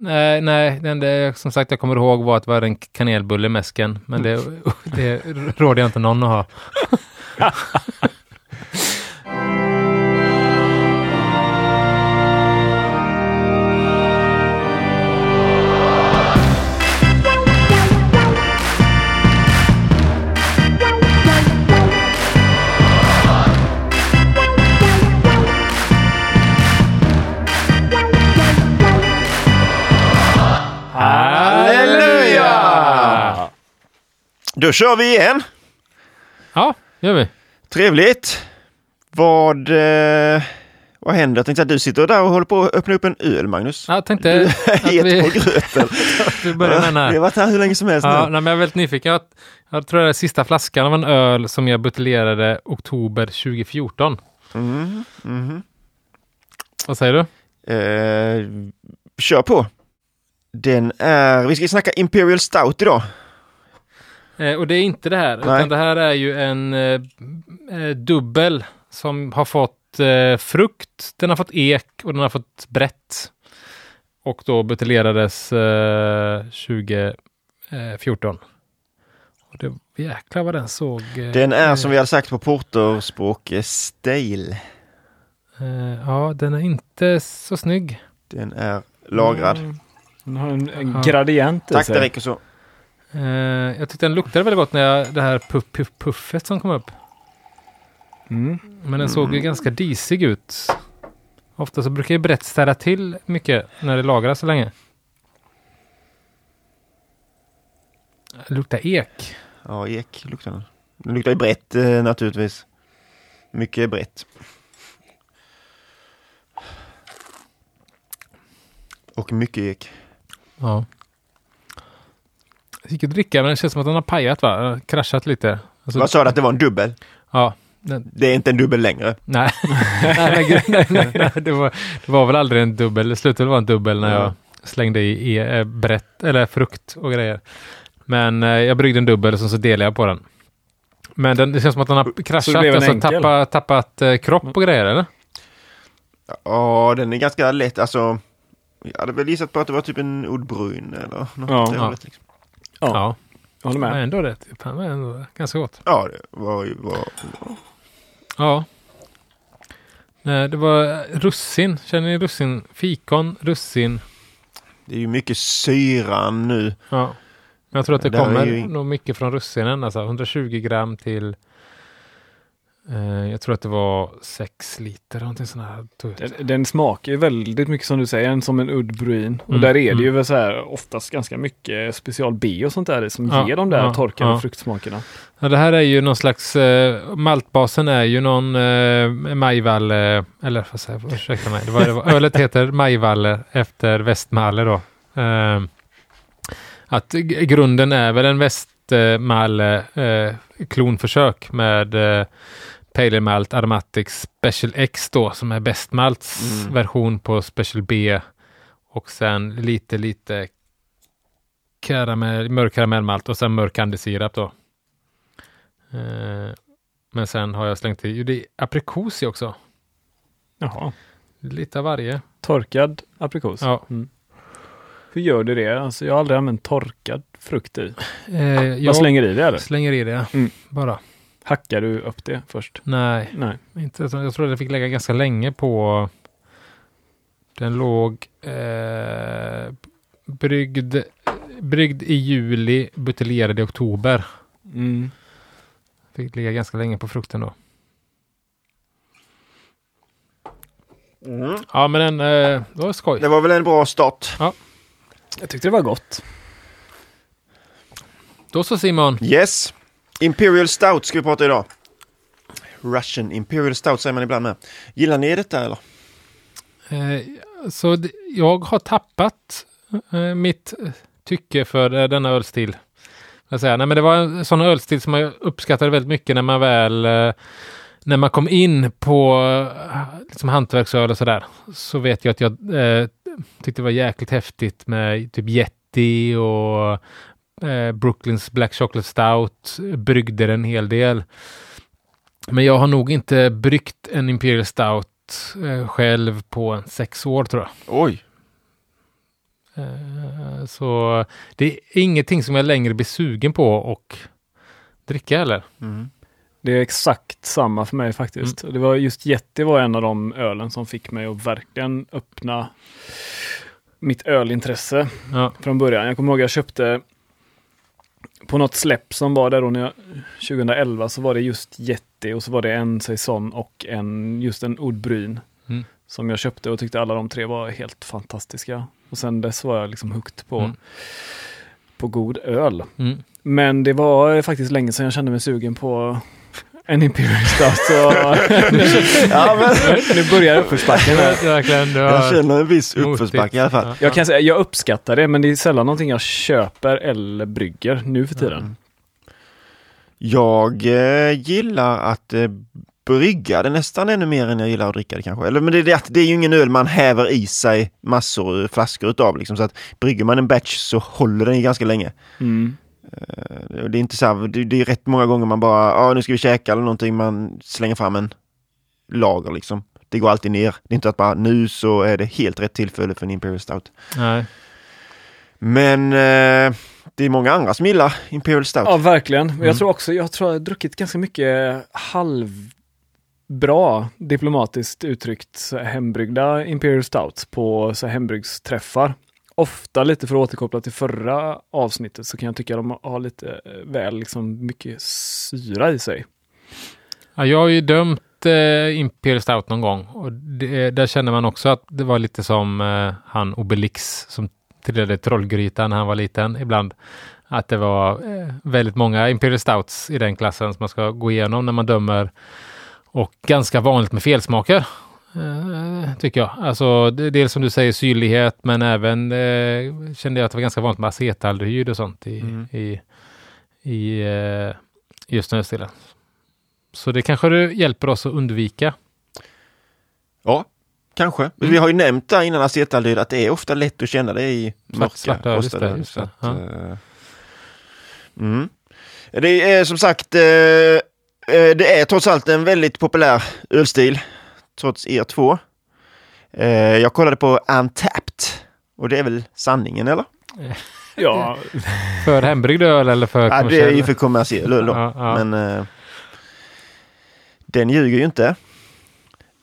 Nej, nej, det, som sagt jag kommer ihåg var att det var en kanelbulle mäsken, men det, det råder jag inte någon att ha. Då kör vi igen. Ja, gör vi. Trevligt. Vad, eh, vad händer? Jag tänkte att du sitter där och håller på att öppna upp en öl, Magnus. Jag tänkte Du att vi, på gröten. vi börjar med den Vi har här. varit här hur länge som helst Ja, nu. nej, men jag är väldigt nyfiken. Jag, jag tror det är sista flaskan av en öl som jag buteljerade oktober 2014. Mm, mhm. Vad säger du? Eh, kör på. Den är, vi ska snacka Imperial Stout idag. Eh, och det är inte det här, Nej. utan det här är ju en eh, eh, dubbel som har fått eh, frukt, den har fått ek och den har fått brett. Och då buteljerades eh, 2014. Och det, jäklar vad den såg. eh, Den är eh, som vi hade sagt på porterspråk eh, stale. eh, ja, den är inte så snygg. Den är lagrad. Mm. Den har en, en Ja. gradient i Tack, sig. det räcker så. Eh, jag tyckte den luktade väldigt gott när jag, det här puff, puff, puffet som kom upp. Mm. Men den såg ju ganska disig ut. Ofta så brukar ju brett ställa till mycket när det lagras så länge. Det luktar ek. Ja, ek luktar den. Den luktar ju brett eh, naturligtvis. Mycket brett. Och mycket ek. Ja. Gick att dricka men det känns som att den har pajat va? Kraschat lite. Alltså, Vad sa du att det var en dubbel? Ja. Den, Det är inte en dubbel längre. nej. nej, nej, nej, nej. Det, var, det var väl aldrig en dubbel. Det slutade vara en dubbel när Ja. jag slängde i, i eh, brett, eller frukt och grejer. Men eh, jag bryggde en dubbel och så, så delade jag på den. Men den, det känns som att den har kraschat, alltså tappat, tappat eh, kropp och grejer eller? Ja, den är ganska lätt. Alltså, jag hade väl gissat på att det var typ en Oudbrun eller något Ja. Ja. liksom. Ja, jag håller Men med. ändå rätt. Det var ändå ganska gott. Ja, det var ju... Var, Ja. Nej, det var russin. Känner ni russin? Fikon, russin. det är ju mycket syran nu. Ja. Jag tror att det Det här är kommer ju- nog mycket från russinen. Alltså 120 gram till jag tror att det var 6 liter. Någonting sånt här. Den, den smakar ju väldigt mycket som du säger, som en udd bruin. Och Mm, där är det mm. ju väl så här oftast ganska mycket special B och sånt där som Ja, ger de där ja, torkade ja. fruktsmakerna. Ja, det här är ju någon slags, eh, maltbasen är ju någon eh, Majvalle, eller vad säger jag, ursäkta mig, det var, det var, ölet heter Majvalle efter Västmalle då. Eh, att grunden är väl en Västmalle eh, klonförsök med eh, Pale Malt Aromatic Special X då, som är Bestmalts Mm. version på Special B. Och sen lite, lite karamell, mörk karamellmalt och sen mörk andesirap då. Eh, men sen har jag slängt i, det är aprikos i också. Jaha. Lite av varje. Torkad aprikos. Ja. Mm. Hur gör du det? Alltså, jag har aldrig använt torkad frukt i. Eh, Jag slänger i det eller? slänger i det Mm. bara. Hackar du upp det först? Nej, Nej. inte, jag tror att jag fick lägga ganska länge på. Den låg eh, bryggd, bryggd i juli, buteljerad i oktober. Mm. Fick ligga ganska länge på frukten då. Mm. Ja, men den, eh, det var skoj. Det var väl en bra start. Jag tyckte det var gott. Då så Simon. Yes. Imperial Stout ska vi prata idag. Russian Imperial Stout säger man ibland med. Gillar ni detta eller? Eh, så jag har tappat eh, mitt eh, tycke för eh, denna ölstil. Jag säga. Nej, men det var en sån ölstil som jag uppskattade väldigt mycket när man väl eh, när man kom in på eh, liksom hantverksöl och sådär. Så vet jag att jag eh, tyckte det var jäkligt häftigt med typ Yeti och eh, Brooklyns Black Chocolate Stout. Bryggde den en hel del. Men jag har nog inte bryggt en Imperial Stout eh, själv på en sex år tror jag. Oj. Eh, så det är ingenting som jag längre blir sugen på och dricka heller. Mm. Det är exakt samma för mig faktiskt. Det var just Yeti var en av de ölen som fick mig att verkligen öppna mitt ölintresse Ja. från början. Jag kommer ihåg jag köpte på något släpp som var där då när jag, 2011 så var det just Yeti och så var det en Saison och en, just en Ordbryn Mm. som jag köpte och tyckte alla de tre var helt fantastiska. Och sen dess var jag liksom hooked på, Mm. på god öl. Mm. Men det var faktiskt länge sedan jag kände mig sugen på en Imperial Stout. Så Ja, men nu börjar uppförsbacken här. Verkligen, du jag känner en viss uppförsbacke i alla fall. Ja. Jag kan säga, jag uppskattar det, men det är sällan någonting jag köper eller brygger nu för tiden. Mm. Jag eh, gillar att eh, brygga det nästan ännu mer än jag gillar att dricka det kanske. Eller men det är det att det är ju ingen öl man häver i sig massor, flaskor utav liksom. Så att brygger man en batch så håller den ju ganska länge. Mm. Eh, Det är inte så här, det, det är rätt många gånger man bara, ja nu ska vi käka eller någonting, man slänger fram en lager liksom. Det går alltid ner. Det är inte att bara nu så är det helt rätt tillfälle för en Imperial Stout. Nej. Men eh, det är många andra som gillar Imperial Stout. Ja, verkligen. Men Mm. Jag tror också, jag tror jag har druckit ganska mycket halvbra, diplomatiskt uttryckt, hembryggda Imperial Stouts på så hembryggsträffar. Ofta lite för att återkoppla till förra avsnittet så kan jag tycka de har lite eh, väl liksom mycket syra i sig. Ja, jag har ju dömt eh, Imperial Stout någon gång och det, eh, där känner man också att det var lite som eh, han Obelix som trillade trollgrytan när han var liten ibland. Att det var eh, väldigt många Imperial Stouts i den klassen som man ska gå igenom när man dömer. Och ganska vanligt med felsmaker. Eh, tycker jag. Alltså dels som du säger syrlighet men även eh, kände jag att det var ganska vanligt med acetaldehyd och sånt i, Mm. i, i eh, just snöstilen. Så det kanske det hjälper oss att undvika. Ja, kanske. Mm. Vi har ju nämnt där innan acetaldehyd att det är ofta lätt att känna det i mörka svarta just det, rostade. just Så det. att, Ja. eh, mm. Det är som sagt, eh, det är trots allt en väldigt populär ölstil, trots er två. Eh, jag kollade på Untapped och det är väl sanningen eller? Ja, För hembryggd öl eller för Ja, det är ju kommersiell? för kommersiell öl då. Ja, ja. Men eh, den ljuger ju inte.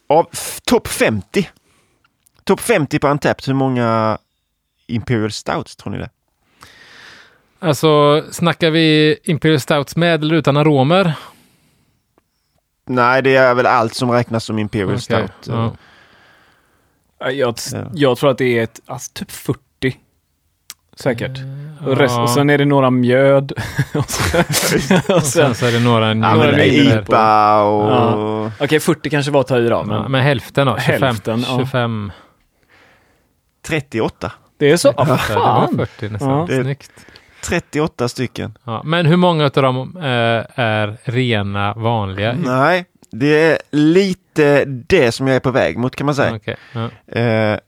Av topp 50. Topp 50 på Untapped, hur många Imperial Stouts tror ni det? Alltså, snackar vi Imperial Stouts med eller utan aromer? Nej, det är väl allt som räknas som Imperial Okej, Stout. ja. jag, Ja. jag tror att det är ett, alltså, typ 40. Säkert. Ja. Och, rest, och sen är det några mjöd. och sen, och sen, så är det några Ja, IPA och... Ja. Okej, 40 kanske var att ta i då, men Ja, men hälften då? 25? Hälften, ja. 25 38. det är så. ja, Ah, det var fan! 40 nästan. Ja. Det- Snyggt. 38 stycken. Ja, men hur många av dem eh, är rena, vanliga? Nej, det är lite det som jag är på väg mot kan man säga. Okej, ja. Eh,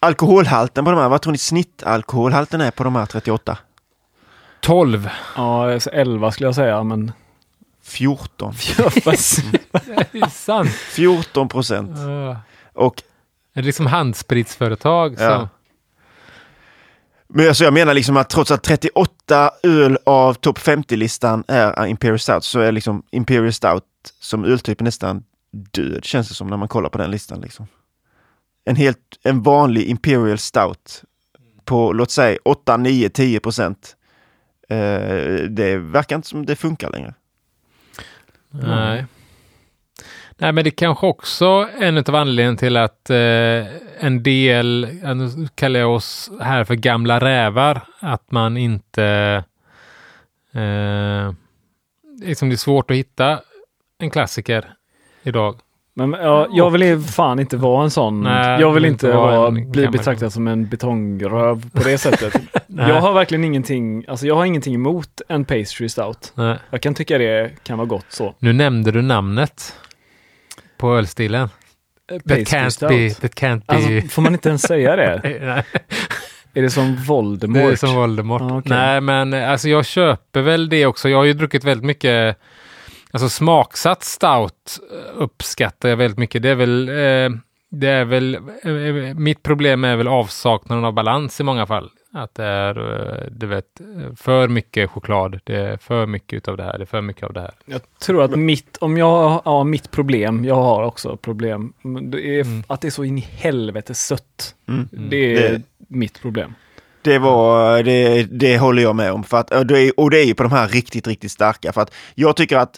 alkoholhalten på de här, vad tror ni snittalkoholhalten är på de här 38? 12. Ja, så 11 skulle jag säga, men... 14. Det är sant. 14 procent. Och Är det liksom handspritsföretag som... Ja. Men alltså jag menar liksom att trots att 38 öl av topp 50-listan är Imperial Stout så är liksom Imperial Stout som öltyp nästan död känns det som när man kollar på den listan. Liksom. En, helt, en vanlig Imperial Stout på låt säga 8, 9, 10 procent. Eh, det verkar inte som det funkar längre. Nej. Nej, men det kanske också är en av anledningarna till att eh, en del, nu kallar jag oss här för gamla rävar, att man inte... Eh, liksom det är svårt att hitta en klassiker idag. Men ja, jag vill fan inte vara en sån. Nej, jag vill inte inte vara bli betraktad som en betongröv på det sättet. Jag har verkligen ingenting, alltså jag har ingenting emot en pastry stout. Nej. Jag kan tycka det kan vara gott så. Nu nämnde du namnet på ölstilen. That Pastry can't be... That can't be... Alltså, får man inte ens säga det? Nej, Är det som Voldemort? det är som Voldemort. Ah, okej. Nej, men eh, alltså jag köper väl det också. Jag har ju druckit väldigt mycket Alltså smaksatt stout eh, uppskattar jag väldigt mycket. Det är väl eh, det är väl, eh, mitt problem är väl avsaknaden av balans i många fall. Att det är, eh, du vet, för mycket choklad. Det är för mycket utav det här. Det är för mycket av det här. Jag tror att mitt, om jag, ja mitt problem, jag har också problem, det är Mm. att det är så in i helvete sött. Mm. Det är Det- mitt problem. Det, var, det, det håller jag med om. För att, och, det är, och det är ju på de här riktigt, riktigt starka. För att jag tycker att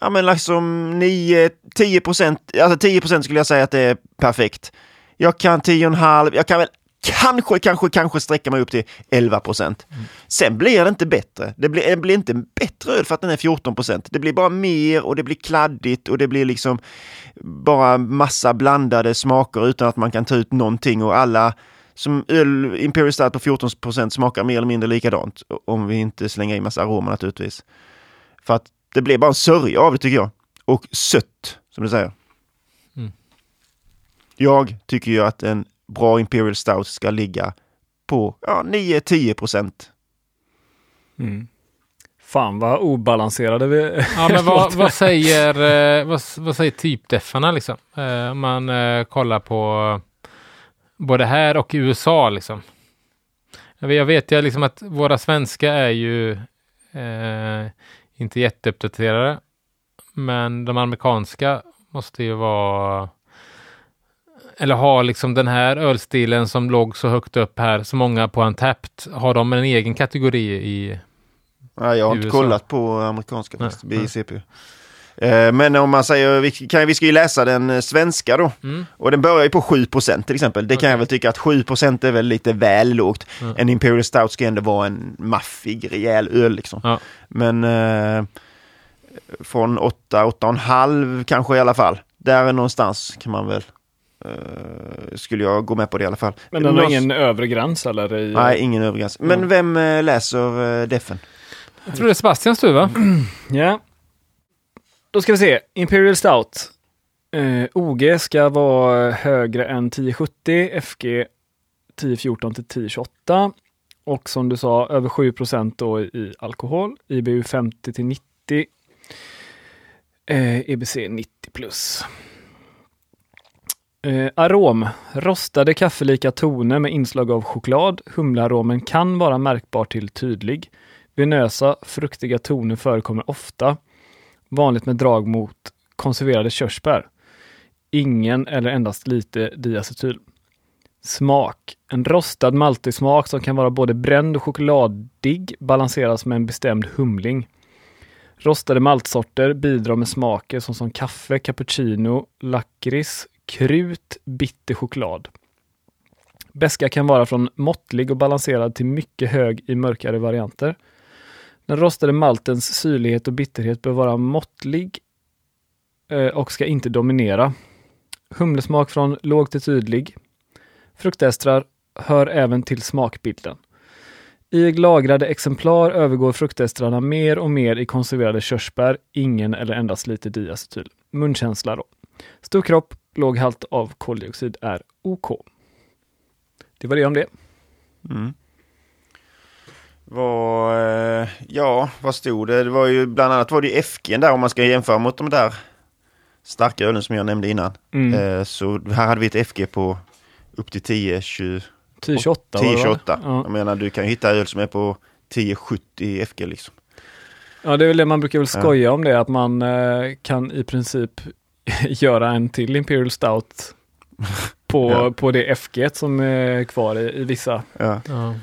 ja, men liksom 9-10 procent, alltså 10 procent skulle jag säga att det är perfekt. Jag kan 10,5, jag kan väl kanske, kanske, kanske sträcka mig upp till 11 procent. Sen blir det inte bättre. Det blir, det blir inte bättre öl för att den är 14 procent. Det blir bara mer och det blir kladdigt och det blir liksom bara massa blandade smaker utan att man kan ta ut någonting och alla som öl Imperial Stout på 14 procent smakar mer eller mindre likadant. Om vi inte slänger i massa aromer naturligtvis. För att det blir bara en sörja av det tycker jag. Och sött, som du säger. Mm. Jag tycker ju att en bra Imperial Stout ska ligga på ja, 9-10 procent. Mm. Fan vad obalanserade vi Ja, men vad, vad säger, eh, vad, vad säger typdeffarna liksom? Eh, Om man eh, kollar på både här och i USA liksom. Jag vet, jag vet ju liksom att våra svenska är ju eh, inte jätteuppdaterade. Men de amerikanska måste ju vara eller har liksom den här ölstilen som låg så högt upp här, så många på Antapt, har de en egen kategori i Ja, jag har inte USA. kollat på amerikanska Nej, fast nej. BICP. Eh, Men om man säger, vi, kan, vi ska ju läsa den eh, svenska då. Mm. Och den börjar ju på 7% till exempel. Det kan Okej. jag väl tycka att 7% är väl lite väl lågt. Mm. En Imperial Stout ska ändå vara en maffig, rejäl öl liksom. Ja. Men eh, från 8, 8,5 kanske i alla fall. Där är någonstans kan man väl, skulle jag gå med på det i alla fall. Men den har ingen övre gräns eller? I, Nej, ingen övergräns. Men Mm. vem eh, läser eh, defen? Jag tror det är Sebastians tur va? Ja. Då ska vi se. Imperial Stout. Eh, OG ska vara högre än 1070, FG 1014 till 1028. Och som du sa, över 7 då i alkohol. IBU 50 till 90. Eh, EBC 90 plus. Eh, arom. Rostade kaffelika toner med inslag av choklad. Humlearomen kan vara märkbar till tydlig. Venösa, fruktiga toner förekommer ofta. Vanligt med drag mot konserverade körsbär. Ingen eller endast lite diacetyl. Smak. En rostad maltig smak som kan vara både bränd och chokladig balanseras med en bestämd humling. Rostade maltsorter bidrar med smaker som, som kaffe, cappuccino, lakrits, krut, bitter choklad. Beska kan vara från måttlig och balanserad till mycket hög i mörkare varianter. Den rostade maltens syrlighet och bitterhet bör vara måttlig eh, och ska inte dominera. Humlesmak från låg till tydlig. Fruktestrar hör även till smakbilden. I lagrade exemplar övergår fruktestrarna mer och mer i konserverade körsbär, ingen eller endast lite diacetyl. Munkänsla då. Stor kropp, låg halt av koldioxid är OK. Det var det om det. Mm. Vad, eh, ja, vad stod det? Det var ju bland annat var det ju FG där om man ska jämföra mot de där starka ölen som jag nämnde innan. Mm. Eh, så här hade vi ett FG på upp till 10, 20, 10-28 var det, 10 va? 28. Ja. Jag menar du kan ju hitta öl som är på 10, 70 FG liksom. Ja, det är väl det man brukar väl skoja om det, att man eh, kan i princip göra en till Imperial Stout på, Ja. på det FG som är kvar i, i vissa. Ja. Ja.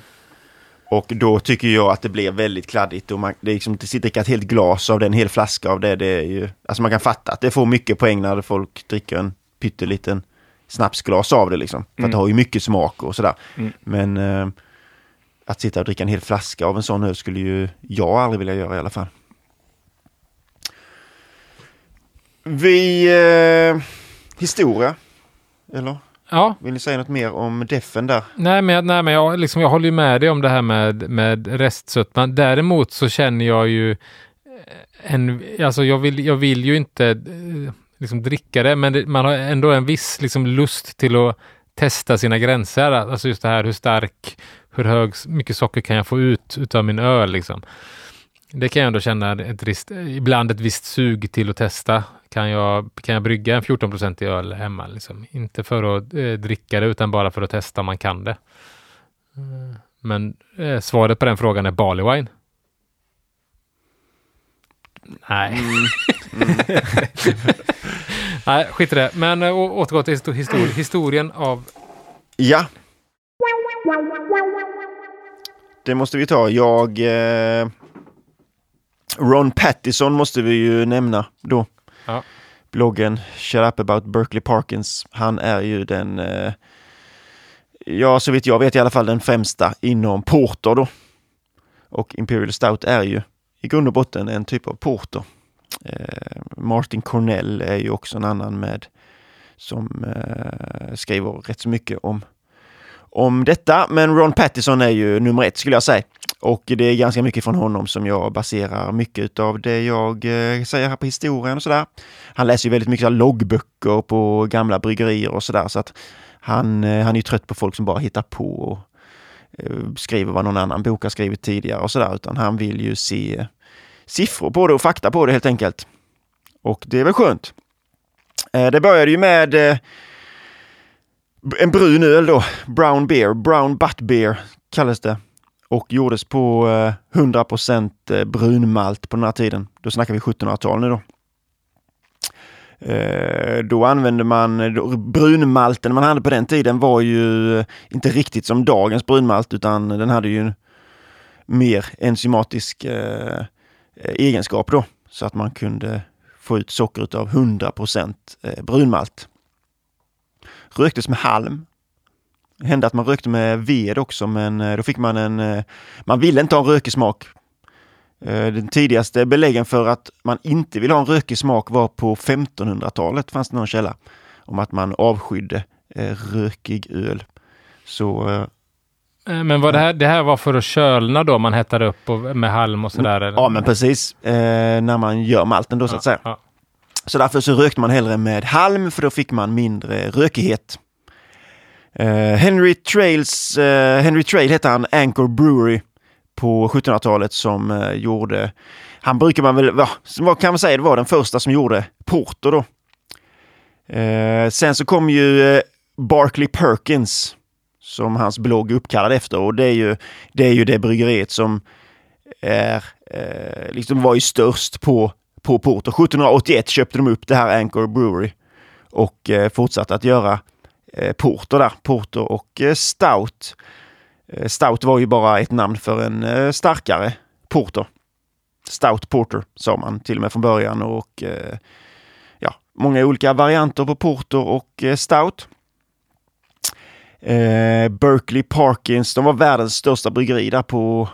Och då tycker jag att det blir väldigt kladdigt och man, det är liksom att dricka ett helt glas av det, en hel flaska av det, det är ju, alltså man kan fatta att det får mycket poäng när folk dricker en pytteliten snapsglas av det liksom. För att Mm. det har ju mycket smak och sådär. Mm. Men eh, att sitta och dricka en hel flaska av en sån öl skulle ju jag aldrig vilja göra i alla fall. Vi... Eh, historia? Eller? ja, Vill ni säga något mer om defen där? nej men, nej, men jag, liksom, jag håller ju med dig om det här med, med restsötman. Däremot så känner jag ju eh, en, alltså jag vill, jag vill ju inte eh, liksom dricka det, men det, man har ändå en viss liksom lust till att testa sina gränser. Alltså just det här hur stark, hur hög, mycket socker kan jag få ut utav min öl liksom. Det kan jag ändå känna ett ibland ett visst sug till att testa. Kan jag, kan jag brygga en 14 i öl hemma? Liksom? Inte för att eh, dricka det utan bara för att testa om man kan det. Mm. Men eh, svaret på den frågan är barley wine. Nej. Mm. Mm. Nej, skit i det. Men äh, återgå till histori historien av... Ja. Det måste vi ta. Jag... Eh... Ron Pattison måste vi ju nämna då. Ja. Bloggen Shut Up About Berkeley Parkins. Han är ju den, eh, ja så vitt jag vet i alla fall den främsta inom porter då. Och Imperial Stout är ju i grund och botten en typ av porter. Eh, Martin Cornell är ju också en annan med som eh, skriver rätt så mycket om, om detta. Men Ron Pattison är ju nummer ett skulle jag säga. Och det är ganska mycket från honom som jag baserar mycket av det jag eh, säger här på historien och sådär. Han läser ju väldigt mycket loggböcker på gamla bryggerier och sådär så att han, eh, han är ju trött på folk som bara hittar på och skriver vad någon annan bok har skrivit tidigare och sådär utan han vill ju se siffror på det och fakta på det helt enkelt. Och det är väl skönt. Det började ju med en brun öl då, Brown Beer, Brown Butt Beer kallas det och gjordes på eh, 100 % eh, brunmalt på den här tiden. Då snackar vi 1700-tal nu då. Eh, då använde man, brunmalten man hade på den tiden var ju inte riktigt som dagens brunmalt utan den hade ju mer enzymatisk egenskap då. Så att man kunde få ut socker av 100% brunmalt. Röktes med halm hände att man rökte med ved också, men eh, då fick man en... Eh, man ville inte ha en rökig smak. Eh, den tidigaste beläggen för att man inte vill ha en rökig smak var på 1500-talet, fanns det någon källa, om att man avskydde rökig öl. Så men var det, här, det här var för att kölna då man hettade upp och, med halm och sådär? Eller? Ja men precis, när man gör malten då så att säga. Ja. Så därför så rökte man hellre med halm för då fick man mindre rökighet. Eh, Henry Trails, uh, Henry Trail hette han, Anchor Brewery på 1700-talet som uh, gjorde, han brukar man väl, va, vad kan man säga, det var den första som gjorde porter då. sen så kom ju Barclay Perkins som hans blogg är uppkallad efter och det är ju det, är ju det bryggeriet som är, liksom var ju störst på, på porter. 1781 köpte de upp det här Anchor Brewery och fortsatte att göra Eh, porter där, porter och eh, stout. Eh, stout var ju bara ett namn för en starkare porter. Stout porter sa man till och med från början och ja, många olika varianter på porter och stout. Berkeley Parkins, de var världens största bryggeri där på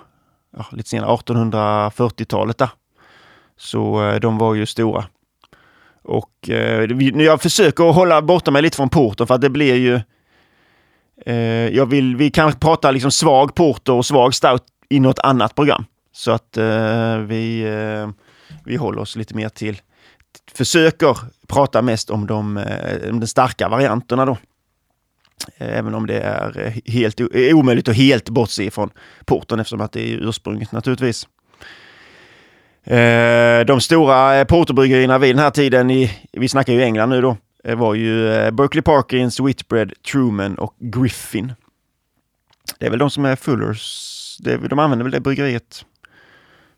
ja, lite senare 1840-talet. Där. Så de var ju stora. Och eh, jag försöker hålla borta mig lite från porten, för att det blir ju... Eh, jag vill, vi kan prata liksom svag porter och svag stout i något annat program. Så att eh, vi, eh, vi håller oss lite mer till... Försöker prata mest om de, eh, om de starka varianterna då. Även om det är helt omöjligt att helt bortse från porten eftersom att det är ursprunget naturligtvis. Eh, de stora eh, porterbryggerierna vid den här tiden, i, vi snackar ju England nu då, eh, var ju Berkeley Parkins, Whitbread, Truman och Griffin. Det är väl de som är Fullers. Det, de använder väl det bryggeriet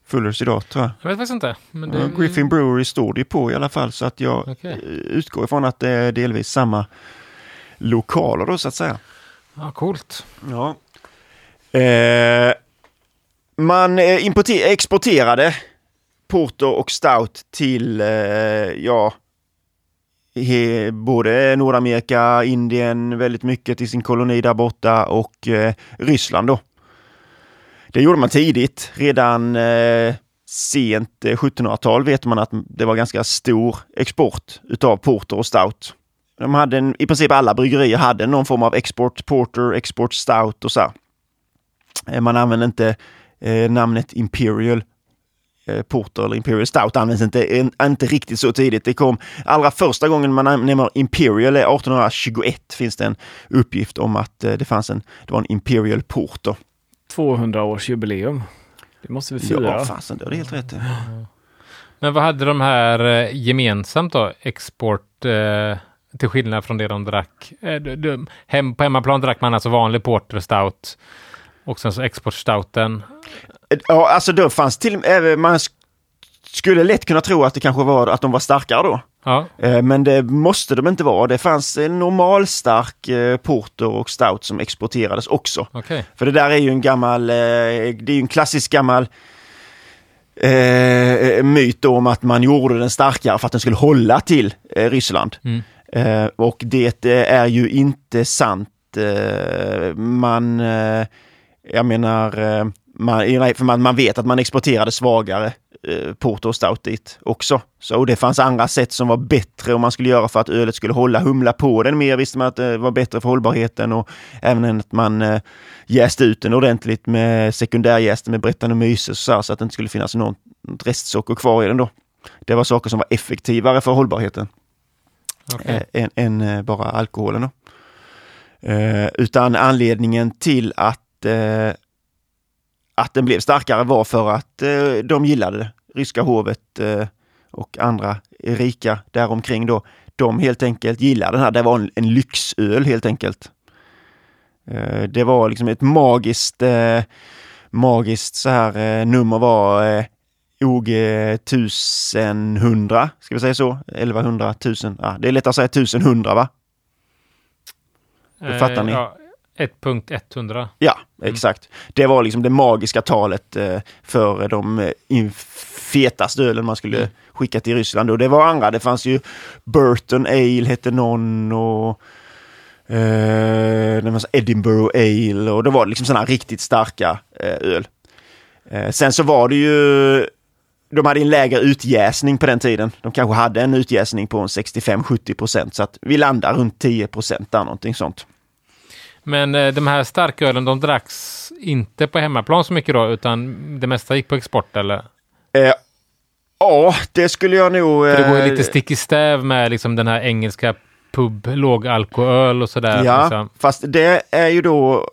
Fullers idag tror jag. Jag vet faktiskt inte. Men det... ja, Griffin Brewery står det på i alla fall så att jag okay. utgår ifrån att det är delvis samma lokaler då så att säga. Ja, coolt. Ja. Eh, man exporterade porter och stout till, eh, ja, he, både Nordamerika, Indien väldigt mycket till sin koloni där borta och eh, Ryssland då. Det gjorde man tidigt, redan eh, sent eh, 1700-tal vet man att det var ganska stor export utav porter och stout. De hade en, I princip alla bryggerier hade någon form av export porter, export stout och så. Här. Eh, man använde inte eh, namnet Imperial porter eller Imperial Stout används inte, inte riktigt så tidigt. Det kom allra första gången man nämner Imperial är 1821 finns det en uppgift om att eh, det fanns en, det var en Imperial Porter. 200 års jubileum. Det måste vi fira. Ja, fasen, det har du helt rätt. Men vad hade de här eh, gemensamt då? Export eh, till skillnad från det de drack. Eh, de, de, hem, på hemmaplan drack man alltså vanlig porter stout. Och sen så exportstouten. Ja, alltså då fanns till eh, man sk- skulle lätt kunna tro att det kanske var att de var starkare då. Ja, Eh, Men det måste de inte vara. Det fanns en normalstark eh, porter och stout som exporterades också. okej. För det där är ju en gammal, det är ju en klassisk gammal eh, myt om att man gjorde den starkare för att den skulle hålla till eh, Ryssland. Mm. Eh, och det är ju inte sant. Man, jag menar, man, för man, man vet att man exporterade svagare eh, porter och stout dit också. Så och det fanns andra sätt som var bättre om man skulle göra för att ölet skulle hålla, humla på den mer. Visste man att det var bättre för hållbarheten och även att man eh, jäste ut den ordentligt med sekundärjästen med Brettanomyces så, här, så att det inte skulle finnas något restsocker kvar i den då. Det var saker som var effektivare för hållbarheten okej. eh, än, än eh, bara alkoholen. Då. Eh, utan anledningen till att, eh, att den blev starkare var för att eh, de gillade det. Ryska hovet eh, och andra rika däromkring då. De helt enkelt gillade den här. Det var en, en lyxöl helt enkelt. Eh, det var liksom ett magiskt, magiskt så här nummer var OG 1100, ska vi säga så? 1100, 1000. Ja, det är lätt att säga 1100 va? Då fattar ni. Ja, 1.100. Ja, exakt. Det var liksom det magiska talet eh, för de eh, fetaste ölen man skulle Mm. skicka till Ryssland. Och det var andra. Det fanns ju Burton Ale hette någon och eh, det så Edinburgh Ale och det var liksom sådana riktigt starka eh, öl. Eh, sen så var det ju de hade en lägre utjäsning på den tiden. De kanske hade en utjäsning på en 65-70 procent så att vi landar runt 10 procent där någonting sånt. Men eh, de här starkölen, de dracks inte på hemmaplan så mycket då, utan det mesta gick på export eller? Eh, ja, det skulle jag nog... För det går ju eh, lite stick i stäv med liksom den här engelska pub, lågalkohol och sådär. Ja, liksom. fast det är ju då...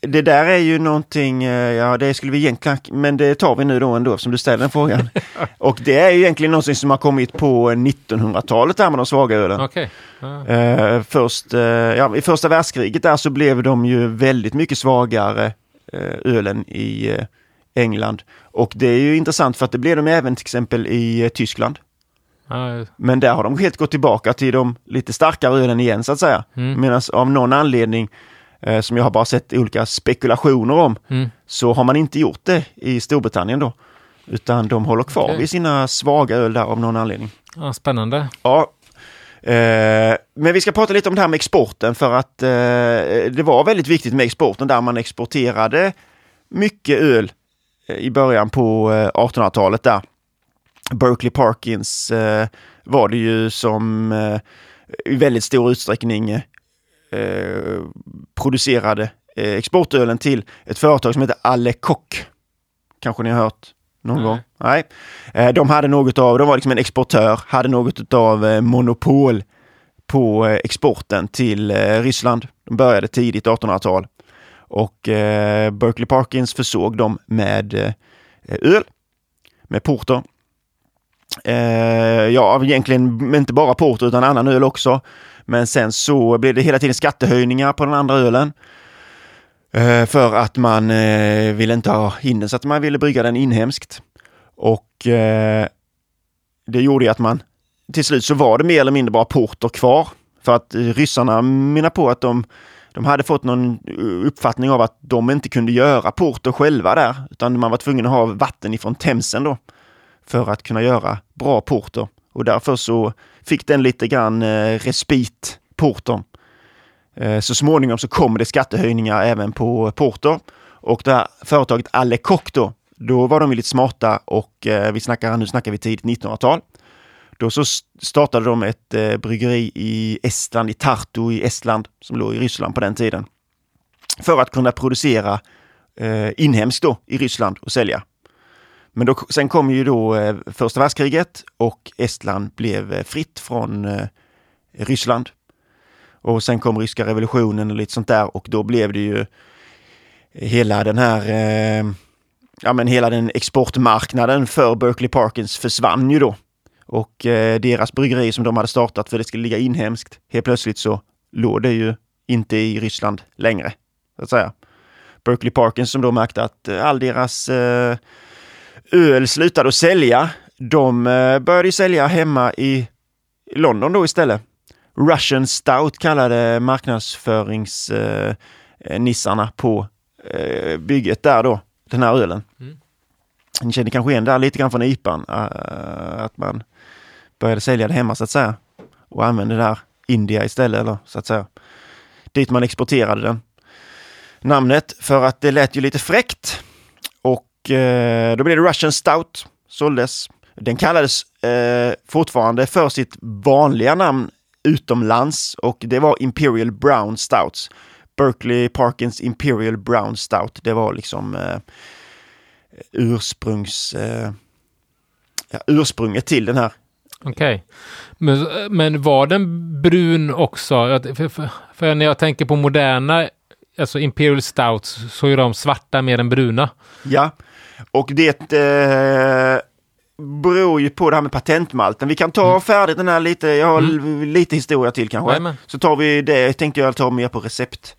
Det där är ju någonting, eh, ja det skulle vi egentligen, men det tar vi nu då ändå eftersom du ställer den frågan. Och det är ju egentligen någonting som har kommit på 1900-talet där med de svaga ölen. Okej. Ja. Eh, först, eh, ja, I första världskriget där så blev de ju väldigt mycket svagare eh, ölen i England. Och det är ju intressant för att det blev de även till exempel i Tyskland. Men där har de helt gått tillbaka till de lite starkare ölen igen så att säga. Mm. Medan av någon anledning eh, som jag har bara sett olika spekulationer om Mm. så har man inte gjort det i Storbritannien då. Utan de håller kvar Okej. vid sina svaga öl där av någon anledning. ja, spännande. Ja. Eh, men vi ska prata lite om det här med exporten för att eh, det var väldigt viktigt med exporten där man exporterade mycket öl eh, i början på eh, 1800-talet där. Berkeley Parkins eh, var det ju som eh, i väldigt stor utsträckning eh, producerade eh, exportölen till ett företag som heter Alle Kock. Kanske ni har hört någon Nej. gång? Nej. Eh, de hade något av, de var liksom en exportör, hade något av eh, monopol på eh, exporten till eh, Ryssland. De började tidigt 1800-tal och eh, Berkeley Parkins försåg dem med eh, öl, med porter. Eh, ja, egentligen inte bara porter utan annan öl också. Men sen så blev det hela tiden skattehöjningar på den andra ölen. Eh, för att man eh, ville inte ha in den så att man ville brygga den inhemskt. Och eh, det gjorde ju att man till slut så var det mer eller mindre bara porter kvar. För att eh, ryssarna menar på att de, de hade fått någon eh, uppfattning av att de inte kunde göra porter själva där. Utan man var tvungen att ha vatten ifrån Themsen då. För att kunna göra bra porter. Och därför så fick den lite grann eh, respit, portern. Eh, så småningom så kommer det skattehöjningar även på porter. Och det här företaget Alle Kock då, då var de lite smarta och eh, vi snackar, nu snackar vi tidigt 1900-tal. Då så startade de ett eh, bryggeri i Estland, i Tartu i Estland, som låg i Ryssland på den tiden. För att kunna producera eh, inhemskt då i Ryssland och sälja. Men då, sen kom ju då eh, första världskriget och Estland blev eh, fritt från eh, Ryssland. Och sen kom ryska revolutionen och lite sånt där och då blev det ju hela den här ja men hela den exportmarknaden för Berkeley Parkins försvann ju då. Och eh, deras bryggeri som de hade startat för det skulle ligga inhemskt, helt plötsligt så låg det ju inte i Ryssland längre. Så att säga. Berkeley Parkins som då märkte att all deras eh, öl slutade att sälja. De eh, började sälja hemma i London då istället. Russian Stout kallade marknadsföringsnissarna eh, på eh, bygget där då, den här ölen. Mm. Ni känner kanske igen det lite grann från IPAn, att man började sälja det hemma så att säga och använde det där India istället, eller så att säga. Dit man exporterade den. Namnet för att det lät ju lite fräckt och uh, då blev det Russian Stout, såldes. Den kallades uh, fortfarande för sitt vanliga namn utomlands och det var Imperial Brown Stouts. Berkeley Parkins Imperial Brown Stout. Det var liksom eh, ursprungs, eh, ja, ursprunget till den här. Okej. Okay. Men, men var den brun också? För, för, för, när jag tänker på moderna, alltså Imperial Stouts, så är de svarta mer än bruna. Ja, och det eh, beror ju på det här med patentmalten. Vi kan ta mm. färdigt den här lite, jag har mm. lite historia till kanske. Amen. Så tar vi det, tänkte jag ta mer på recept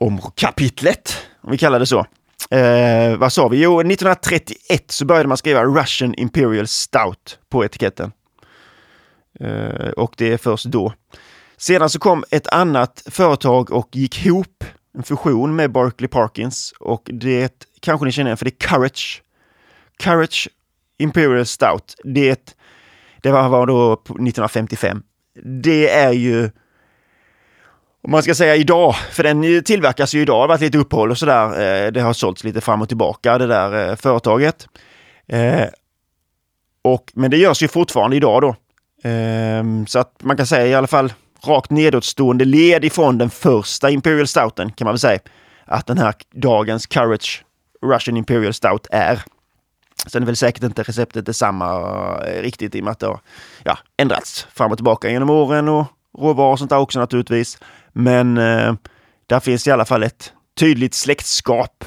om kapitlet, om vi kallar det så. Eh, vad sa vi? Jo, 1931 så började man skriva Russian Imperial Stout på etiketten. Eh, och det är först då. Sedan så kom ett annat företag och gick ihop, en fusion med Barkley Parkins och det kanske ni känner igen för det är Courage. Courage Imperial Stout. Det, det var, då 1955. Det är ju om man ska säga idag, för den tillverkas ju idag, det har varit lite uppehåll och sådär. Eh, det har sålts lite fram och tillbaka det där eh, företaget. Eh, och, men det görs ju fortfarande idag då. Ehm, så att man kan säga i alla fall rakt nedåtstående led ifrån den första Imperial Stouten kan man väl säga. Att den här dagens Courage Russian Imperial Stout är. Sen är väl säkert inte receptet detsamma eh, riktigt i och med att det har ja, ändrats fram och tillbaka genom åren och råvaror och sånt där också naturligtvis. Men eh, där finns i alla fall ett tydligt släktskap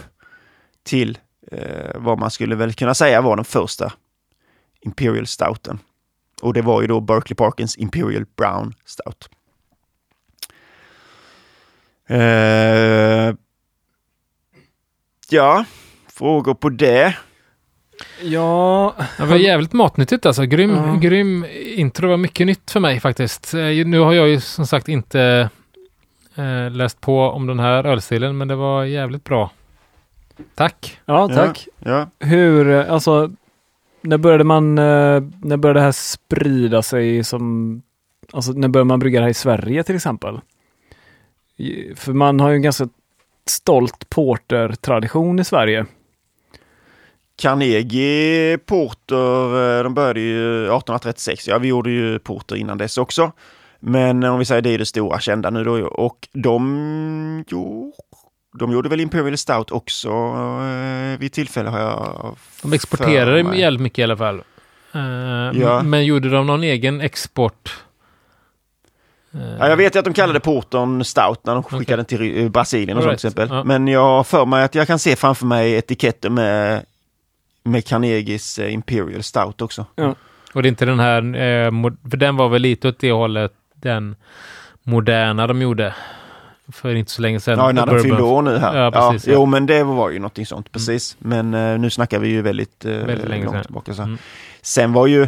till eh, vad man skulle väl kunna säga var den första Imperial Stouten. Och det var ju då Berkeley Parkins Imperial Brown Stout. Eh, ja, frågor på det? Ja. Det var jävligt matnyttigt alltså. Grym, ja. grym intro. Det var mycket nytt för mig faktiskt. Eh, nu har jag ju som sagt inte eh, läst på om den här ölstilen, men det var jävligt bra. Tack! Ja, tack! Ja, ja. Hur, eh, alltså, när började man, eh, när började det här sprida sig som, alltså när började man brygga det här i Sverige till exempel? För man har ju en ganska stolt porter-tradition i Sverige. Carnegie Porter, eh, de började ju 1836. Ja, vi gjorde ju Porter innan dess också. Men om vi säger det är det stora kända nu då. Och de, jo, de gjorde väl Imperial Stout också eh, vid tillfälle har jag De exporterade jävligt mycket i alla fall. Uh, ja. Men gjorde de någon egen export? Ja, jag vet ju att de kallade portern Stout när de skickade okay. den till Brasilien och right. sånt till exempel. Ja. Men jag för mig att jag kan se framför mig etiketter med, med Carnegies Imperial Stout också. Ja. Och det är inte den här, för den var väl lite åt det hållet den moderna de gjorde för inte så länge sedan. Ja, när de fyllde år nu här. Ja, precis, ja, ja. Jo, men det var ju någonting sånt, mm. precis. Mm. Men uh, nu snackar vi ju väldigt, uh, väldigt länge långt sedan. tillbaka. Så. Mm. Sen var ju,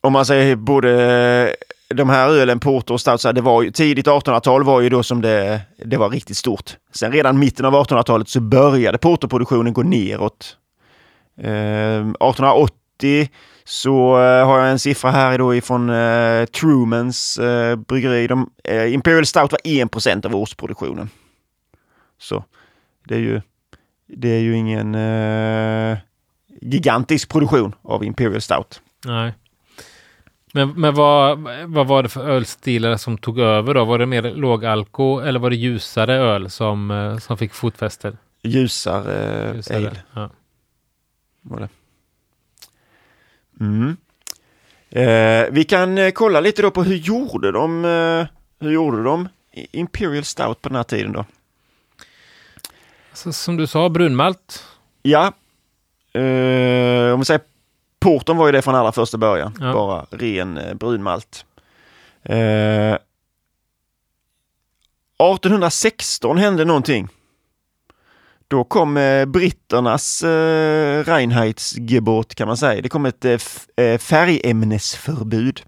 om man säger både de här ölen, Porter och Stout, så det var ju, tidigt 1800-tal var ju då som det, det var riktigt stort. Sen redan mitten av 1800-talet så började porterproduktionen gå neråt. Eh, 1880 så eh, har jag en siffra här då ifrån eh, Trumans eh, bryggeri. De, eh, Imperial Stout var 1% av årsproduktionen. Så det är ju, det är ju ingen eh, gigantisk produktion av Imperial Stout. Nej. Men, men vad, vad var det för ölstilar som tog över då? Var det mer lågalko eller var det ljusare öl som, som fick fotfäste? Ljusare, ljusare ale. Ja. Var det. Mm. Eh, vi kan eh, kolla lite då på hur gjorde de, eh, hur gjorde de Imperial Stout på den här tiden då? Så, som du sa, brunmalt. Ja. Eh, om vi säger porten var ju det från allra första början. Ja. Bara ren eh, brunmalt. Eh, 1816 hände någonting. Då kom eh, britternas eh, Reinheitsgebot kan man säga. Det kom ett eh, eh, färgämnesförbud.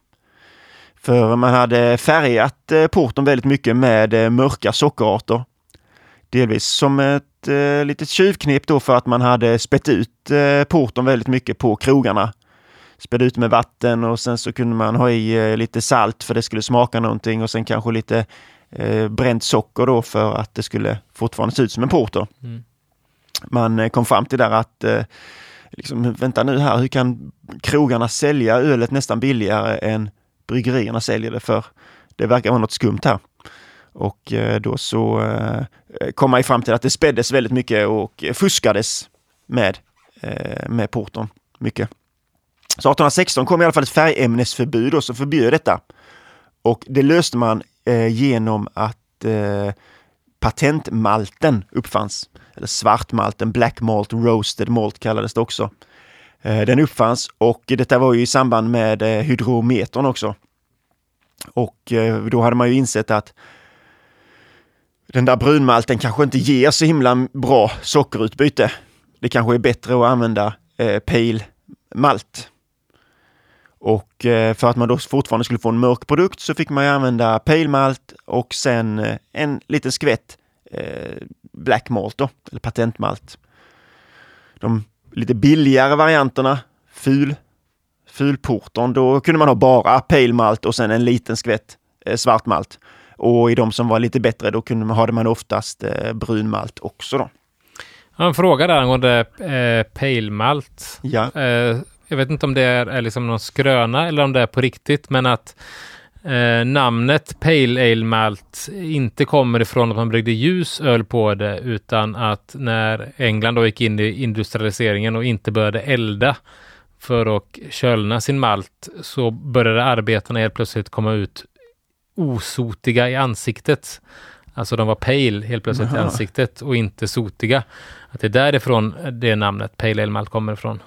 För man hade färgat eh, porten väldigt mycket med eh, mörka sockerarter. Delvis som ett eh, litet tjuvknep då för att man hade spett ut eh, porten väldigt mycket på krogarna. Spädde ut med vatten och sen så kunde man ha i eh, lite salt för det skulle smaka någonting och sen kanske lite eh, bränt socker då för att det skulle fortfarande se ut som en porter. Mm. Man eh, kom fram till där att eh, liksom, vänta nu här, hur kan krogarna sälja ölet nästan billigare än bryggerierna säljer det för? Det verkar vara något skumt här. Och eh, då så eh, kom man fram till att det späddes väldigt mycket och fuskades med, eh, med porton. Mycket. Så 1816 kom i alla fall ett färgämnesförbud och så förbjöd detta. Och det löste man genom att patentmalten uppfanns. Eller svartmalten, black malt, roasted malt kallades det också. Den uppfanns och detta var ju i samband med hydrometern också. Och då hade man ju insett att den där brunmalten kanske inte ger så himla bra sockerutbyte. Det kanske är bättre att använda eh, pale malt. Och eh, för att man då fortfarande skulle få en mörk produkt så fick man ju använda pale malt och sen eh, en liten skvätt eh, black malt då, eller patentmalt. De lite billigare varianterna, ful, fulporton, då kunde man ha bara pale malt och sen en liten skvätt eh, svart malt. Och i de som var lite bättre, då kunde man, hade man oftast eh, brun malt också då. Jag har en fråga där angående eh, pale malt. Ja, Eh, jag vet inte om det är, är liksom någon skröna eller om det är på riktigt, men att eh, namnet Pale Ale Malt inte kommer ifrån att man bryggde ljus öl på det, utan att när England då gick in i industrialiseringen och inte började elda för att kölna sin malt, så började arbetarna helt plötsligt komma ut osotiga i ansiktet. Alltså de var pale helt plötsligt i Jaha. ansiktet och inte sotiga. Att det är därifrån det namnet Pale Ale Malt kommer ifrån.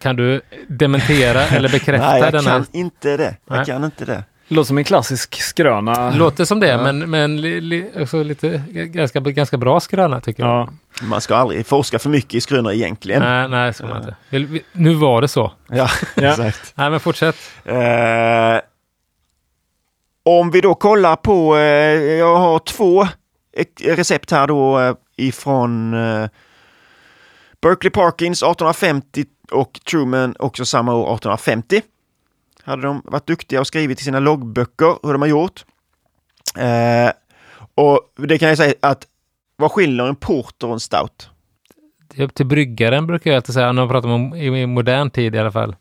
Kan du dementera eller bekräfta nej jag denna? kan inte det. Jag Nej. kan inte det. Låter som en klassisk skröna. Låter som det, Ja. men, men li, li, alltså lite, ganska, ganska bra skröna tycker jag. Ja. Man ska aldrig forska för mycket i skrönor egentligen. Nej, nej, så man inte. Nu var det så. Ja, Ja. exakt. Nej, men fortsätt. Eh, om vi då kollar på, eh, jag har två recept här då eh, ifrån eh, Berkeley Parkins 1850 och Truman också samma år 1850. Hade de varit duktiga och skrivit i sina loggböcker hur de har gjort. Eh, och det kan jag säga att vad skiljer en porter och en stout? Det är upp till bryggaren brukar jag alltid säga, när man pratar om i, i modern tid i alla fall.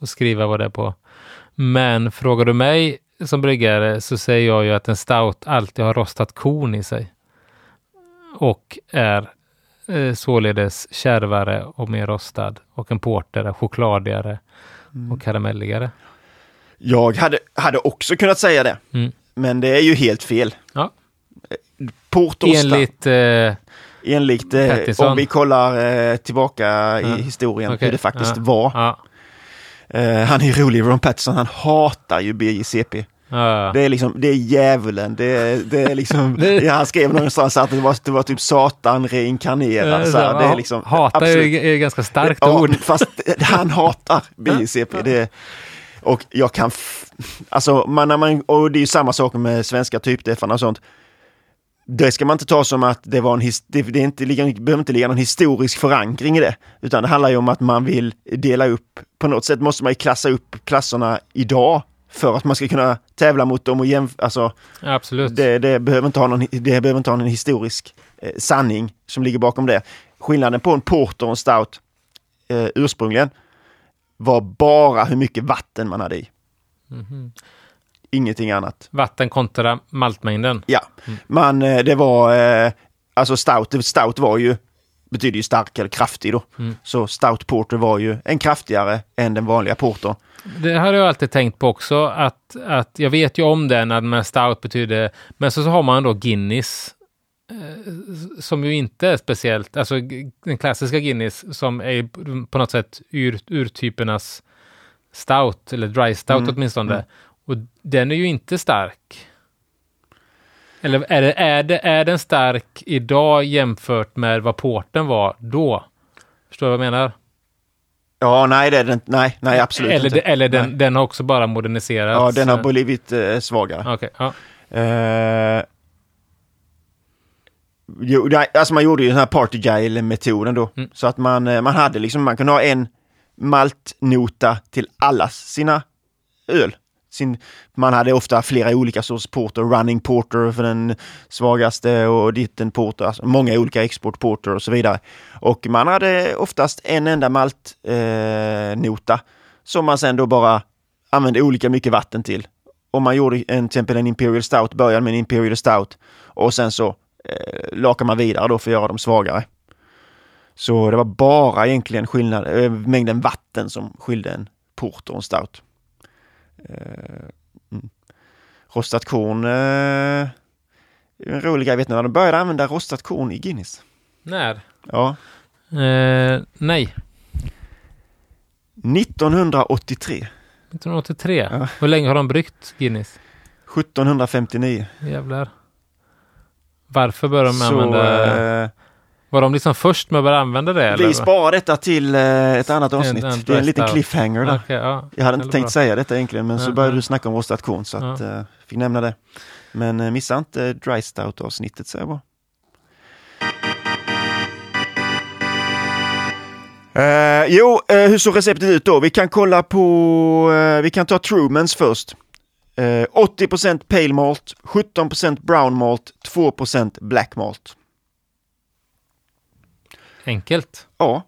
Och skriva vad det är på. Men frågar du mig som bryggare så säger jag ju att en stout alltid har rostat korn i sig. Och är eh, således kärvare och mer rostad. Och en porter är chokladigare och karamelligare. Jag hade, hade också kunnat säga det, Mm. men det är ju helt fel. Ja. Och stout. Enligt eh, Enligt, eh, om vi kollar eh, tillbaka Ja. i historien, Okej. hur det faktiskt Ja. var. ja, Eh, han är rolig, Ron Patterson, han hatar ju BJCP. Ja, Det är liksom, det är djävulen, det är, det är liksom, Det- han skrev någonstans att det var, det var typ Satan reinkarnerad. Så här, det är liksom, Hata är absolut. är ganska starkt Ja, ord. Fast han hatar BJCP. Det, och jag kan, alltså, man, när man, och det är ju samma sak med svenska typdeffarna och sånt. Det ska man inte ta som att det var en, det, det, är inte, det behöver inte ligga någon historisk förankring i det. Utan det handlar ju om att man vill dela upp, på något sätt måste man ju klassa upp klasserna idag. För att man ska kunna tävla mot dem och jämföra, alltså absolut. det, det, behöver inte ha någon, det behöver inte ha någon historisk eh, sanning som ligger bakom det. Skillnaden på en porter och en stout eh, ursprungligen var bara hur mycket vatten man hade i. Mhm. Ingenting annat. Vatten kontra maltmängden. Ja, man, eh, det var, eh, alltså stout, stout var ju, betyder ju stark eller kraftig då. Mm. Så stout porter var ju en kraftigare än den vanliga portern. Det har jag alltid tänkt på också, att, att jag vet ju om det när med stout betyder, men så, så har man då Guinness eh, som ju inte är speciellt, alltså den klassiska Guinness som är på något sätt ur, urtypernas stout, eller dry stout Mm, åtminstone. mm. Och den är ju inte stark. Eller är, det, är, det, är den stark idag jämfört med vad porten var då? Förstår du vad jag menar? Ja, nej, det är den, nej, nej, absolut eller inte. eller den, Nej. den har också bara moderniserats. Ja, den har blivit eh, svagare. Okej, ja. Eh, jo, alltså man gjorde ju den här party metoden då. Mm. Så att man, eh, man hade liksom, man kunde ha en maltnota till alla sina öl. Sin, man hade ofta flera olika sorts porter, running porter för den svagaste och ditten porter, alltså många olika exportporter och så vidare. Och man hade oftast en enda maltnota eh, som man sen då bara använde olika mycket vatten till. Om man gjorde en, till exempel en Imperial Stout, började med en Imperial Stout och sen så eh, lakar man vidare då för att göra dem svagare. Så det var bara egentligen skillnad, eh, mängden vatten som skilde en Porter och en stout. Eh, mm. Rostat korn, eh, en rolig grej. Vet ni när de började använda rostat korn i Guinness? När? Ja, Eh, nej, 1983, 1983. Ja. Hur länge har de bryggt Guinness? 1759. Jävlar. Varför började de Så använda... eh, Var de liksom först med att börja använda det? vi sparar detta till eh, ett annat avsnitt. en det är en liten cliffhanger där. Okej, ja. Jag hade inte tänkt bra. säga detta egentligen, men så Ja, började ja. du snacka om rostat korn så att eh, fick nämna det. Men eh, missa inte dry stout avsnittet säger jag bara. Eh, jo, eh, hur såg receptet ut då? Vi kan kolla på, eh, vi kan ta Trumans först. Eh, 80% pale malt, 17% brown malt, 2% black malt. Enkelt. Ja.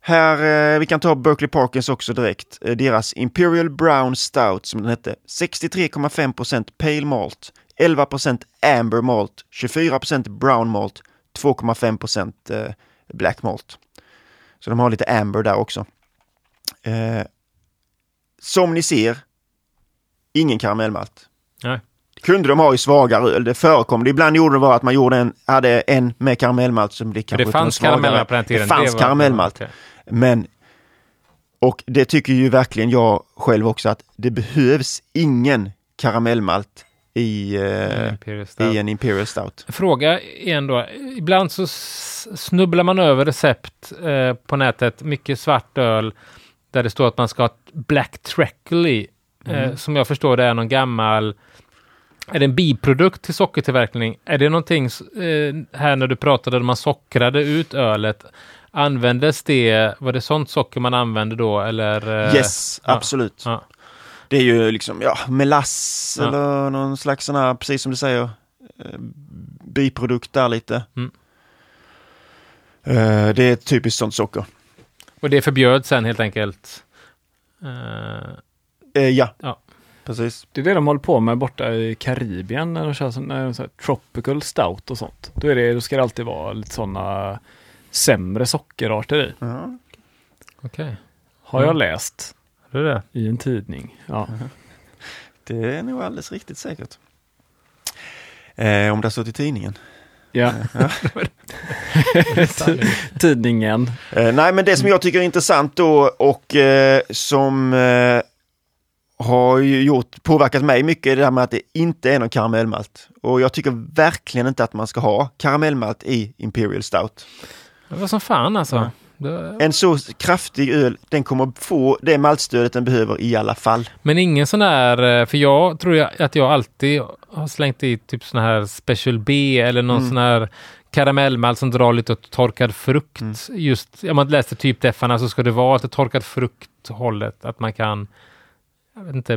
Här, eh, vi kan ta Berkeley Parkers också direkt. Eh, deras Imperial Brown Stout som den hette. 63,5% Pale Malt, 11% Amber Malt, 24% Brown Malt, 2,5% eh, Black Malt. Så de har lite Amber där också. Eh, som ni ser, ingen karamellmalt. Nej. Kunde de ha i svagare öl, det förekom. Det ibland gjorde det var att man gjorde en, hade en med karamellmalt som blev För kanske det fanns karamellmalt på den tiden. Det fanns var- karamellmalt. Men, och det tycker ju verkligen jag själv också att det behövs ingen karamellmalt i, eh, i en Imperial Stout. Fråga igen då. Ibland så snubblar man över recept eh, på nätet. Mycket svart öl där det står att man ska ha Black Treacle i. Mm. Eh, som jag förstår det är någon gammal... Är det en biprodukt till sockertillverkning? Är det någonting eh, här när du pratade om man sockrade ut ölet? Användes det, var det sånt socker man använde då eller? eh, Yes, ja. absolut. Ja. Det är ju liksom, ja, melass Ja. eller någon slags sån här, precis som du säger, eh, biprodukt där lite. Mm. Eh, det är ett typiskt sånt socker. Och det förbjöds sen helt enkelt? Eh, Eh, ja. Ja. Precis. Det är det de håller på med borta i Karibien när de kör sån, när de så här tropical stout och sånt. Då, är det, då ska det alltid vara lite sådana sämre sockerarter i. Ja. Okej, Har jag Mm. läst det är det. i en tidning. Ja. Det är nog alldeles riktigt säkert. Eh, om det har stått i tidningen. ja. Tidningen. Eh, nej, men det som jag tycker är intressant då och eh, som eh, har ju gjort, påverkat mig mycket det här med att det inte är någon karamellmalt. Och jag tycker verkligen inte att man ska ha karamellmalt i Imperial Stout. Det var som fan alltså. Ja. Det, En så kraftig öl, den kommer få det maltstödet den behöver i alla fall. men ingen sån här, eh, för jag tror jag att jag alltid har slängt i typ sån här Special B eller någon Mm. sån här karamellmalt som drar lite åt torkad frukt. Mm. Just, om man läser typ deffarna så ska det vara lite torkad frukt hållet. Att man kan, jag vet inte,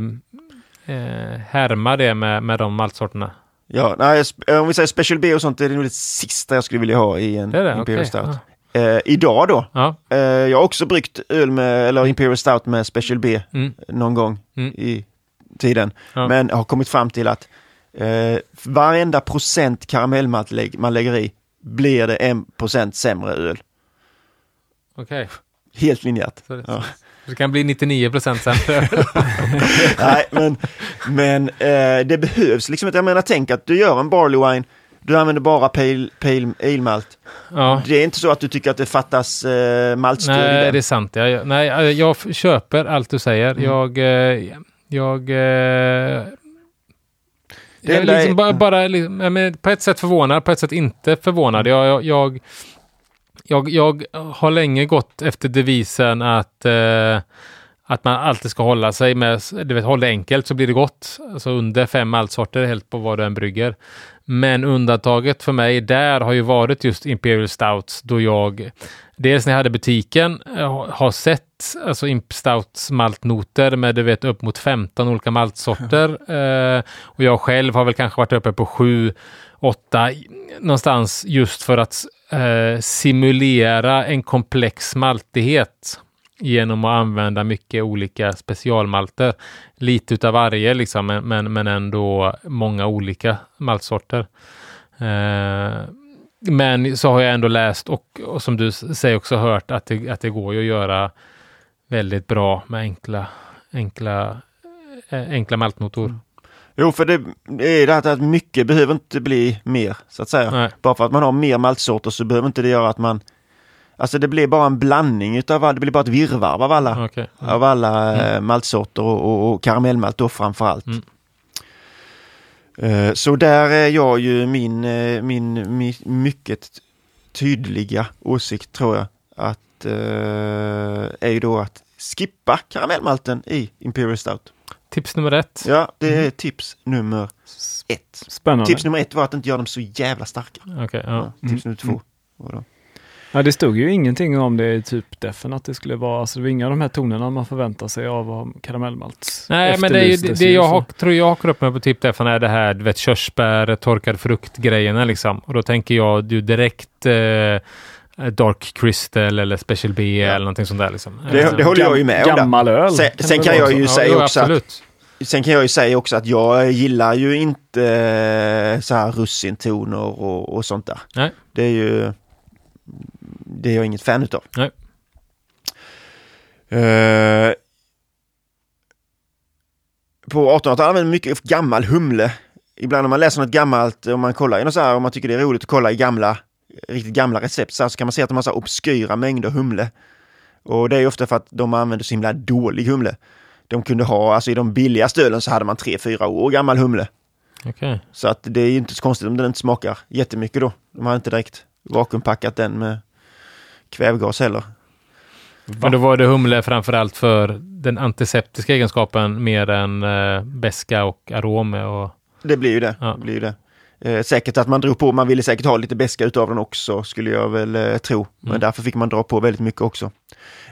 eh, härma det med, med de maltsorterna. Ja, nej, sp- om vi säger Special B och sånt, det är nog det sista jag skulle vilja ha i en Det det? Imperial Okej. Stout. Ja. Eh, idag då, Ja. eh, jag har också bryggt öl med, eller Imperial Stout med Special B Mm. någon gång Mm. i tiden. Ja. Men har kommit fram till att eh, varenda procent karamellmalt man lägger i blir det en procent sämre öl. Okej. Helt linjärt. Så det- Ja. Det kan bli 99 procent sämre. Nej, men, men eh, det behövs liksom inte. Jag menar, tänk att du gör en barley wine Du använder bara pale, pale ale malt. Ja. Det är inte så att du tycker att det fattas eh, maltstöd i Nej, det är sant. Jag, nej, jag, köper allt du säger. Mm. Jag... Eh, jag eh, Det jag är- liksom bara, bara liksom, på ett sätt förvånad, på ett sätt inte förvånad. Jag, jag, jag, jag, jag har länge gått efter devisen att, eh, att man alltid ska hålla sig med, du vet, håll det enkelt så blir det gott. Alltså under fem maltsorter helt på vad du än brygger. Men undantaget för mig där har ju varit just Imperial Stouts då jag dels när jag hade butiken eh, har sett alltså Stouts maltnoter med du vet upp mot 15 olika maltsorter. Eh, och jag själv har väl kanske varit uppe på 7, 8 någonstans just för att eh, simulera en komplex maltighet genom att använda mycket olika specialmalter. Lite utav varje liksom, men, men, men ändå många olika maltsorter. Eh, men så har jag ändå läst och, och som du säger också hört att det, att det går ju att göra väldigt bra med enkla, enkla, eh, enkla maltnotor. Mm. Jo, för det, det är det här att mycket behöver inte bli mer, så att säga. Nej. Bara för att man har mer maltsorter så behöver inte det göra att man... Alltså det blir bara en blandning utav, det blir bara ett virrvarr av alla, Okej. av alla eh, maltsorter och, och, och karamellmalt då framför allt. Mm. Eh, Så där är jag ju min, eh, min, min mycket tydliga åsikt tror jag att är ju då att skippa karamellmalten i Imperial Stout. Tips nummer ett. Ja, det är tips nummer ett. Spännande. Tips nummer ett var att inte göra dem så jävla starka. Okej, Ja, ja. tips nummer två. Mm. var då. Ja, det stod ju ingenting om det i typ defen att det skulle vara, alltså det var inga av de här tonerna man förväntar sig av karamellmalt. Nej, men det är ju det, det jag har, tror jag hakar upp mig på typ därför är det här, du vet, körsbär, torkad frukt-grejerna liksom. Och då tänker jag du direkt eh, Dark Crystal eller Special B eller någonting sånt där liksom. Det, Eh, det håller jag ju med om. Gammal öl. Sen, sen kan jag ju så. säga också att, absolut. sen kan jag ju säga också att jag gillar ju inte eh, så här russintoner och, och sånt där. Nej. Det är ju det är jag inget fan utav. Nej. Eh, på 1800-talet använde man mycket gammal humle. Ibland när man läser något gammalt, om man kollar i något så här, om man tycker det är roligt att kolla i gamla, riktigt gamla recept så, här, så kan man se att de har så obskyra mängder humle. Och det är ofta för att de använder så himla dålig humle. De kunde ha, alltså i de billigaste ölen så hade man tre fyra år gammal humle. Okej. Så att det är ju inte så konstigt om den inte smakar jättemycket då. De har inte direkt vakuumpackat den med kvävgas heller. Men då var det humle framförallt för den antiseptiska egenskapen mer än eh, beska och arom och Det blir ju det. Ja. det, blir ju det. Eh, säkert att man drog på, man ville säkert ha lite beska utav den också skulle jag väl eh, tro. Men Mm. därför fick man dra på väldigt mycket också.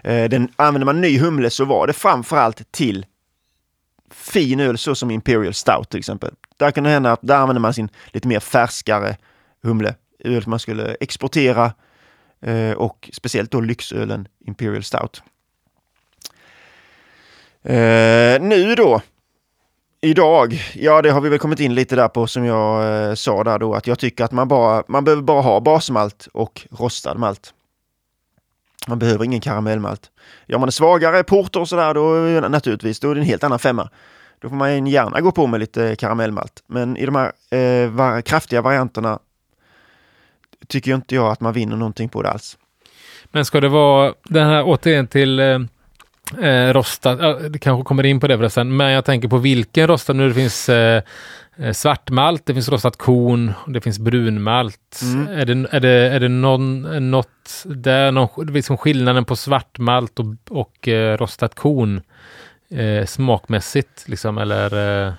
Eh, den, använder man ny humle så var det framförallt till fin öl så som Imperial Stout till exempel. Där kan det hända att där använder man sin lite mer färskare humle. Öl man skulle exportera eh, och speciellt då lyxölen Imperial Stout. Eh, nu då, idag, ja det har vi väl kommit in lite där på som jag eh, sa där då att jag tycker att man bara, man behöver bara ha basmalt och rostad malt. Man behöver ingen karamellmalt. Gör man det svagare porter och sådär då naturligtvis, då är det en helt annan femma. Då får man gärna gå på med lite karamellmalt. Men i de här eh, var, kraftiga varianterna tycker inte jag att man vinner någonting på det alls. Men ska det vara den här återigen till eh, eh, eh, rostad, ja, det kanske kommer in på det förresten, men jag tänker på vilken rostad nu det finns eh, eh, svartmalt, det finns rostat korn, och det finns brunmalt. Mm. Är det, är det, är det någon, något där, någon, liksom skillnaden på svartmalt och, och eh, rostat korn eh, smakmässigt liksom, eller?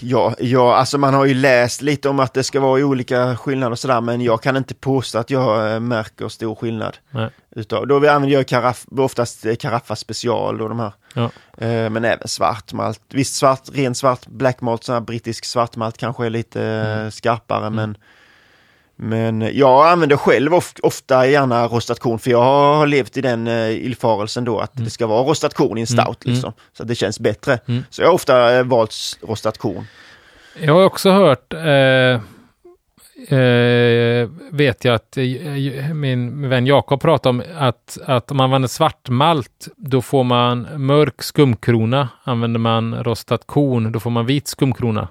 Ja, ja, alltså man har ju läst lite om att det ska vara olika skillnader och sådär, men jag kan inte påstå att jag eh, märker stor skillnad. Nej. Utav, då vi använder jag karaff, oftast eh, Caraffa special och de här. Ja. Eh, men även svartmalt. Visst, svart, ren svart blackmalt, sån här brittisk svartmalt kanske är lite eh, skarpare, men men jag använder själv of, ofta gärna rostat korn för jag har levt i den eh, illfarelsen då att det ska vara rostat korn i en Mm, stout mm. liksom. Så att det känns bättre. Mm. Så jag har ofta eh, valt rostat korn. Jag har också hört, eh, eh, vet jag att eh, min vän Jakob pratade om att, att om man använder svartmalt, då får man mörk skumkrona. Använder man rostat korn, då får man vit skumkrona.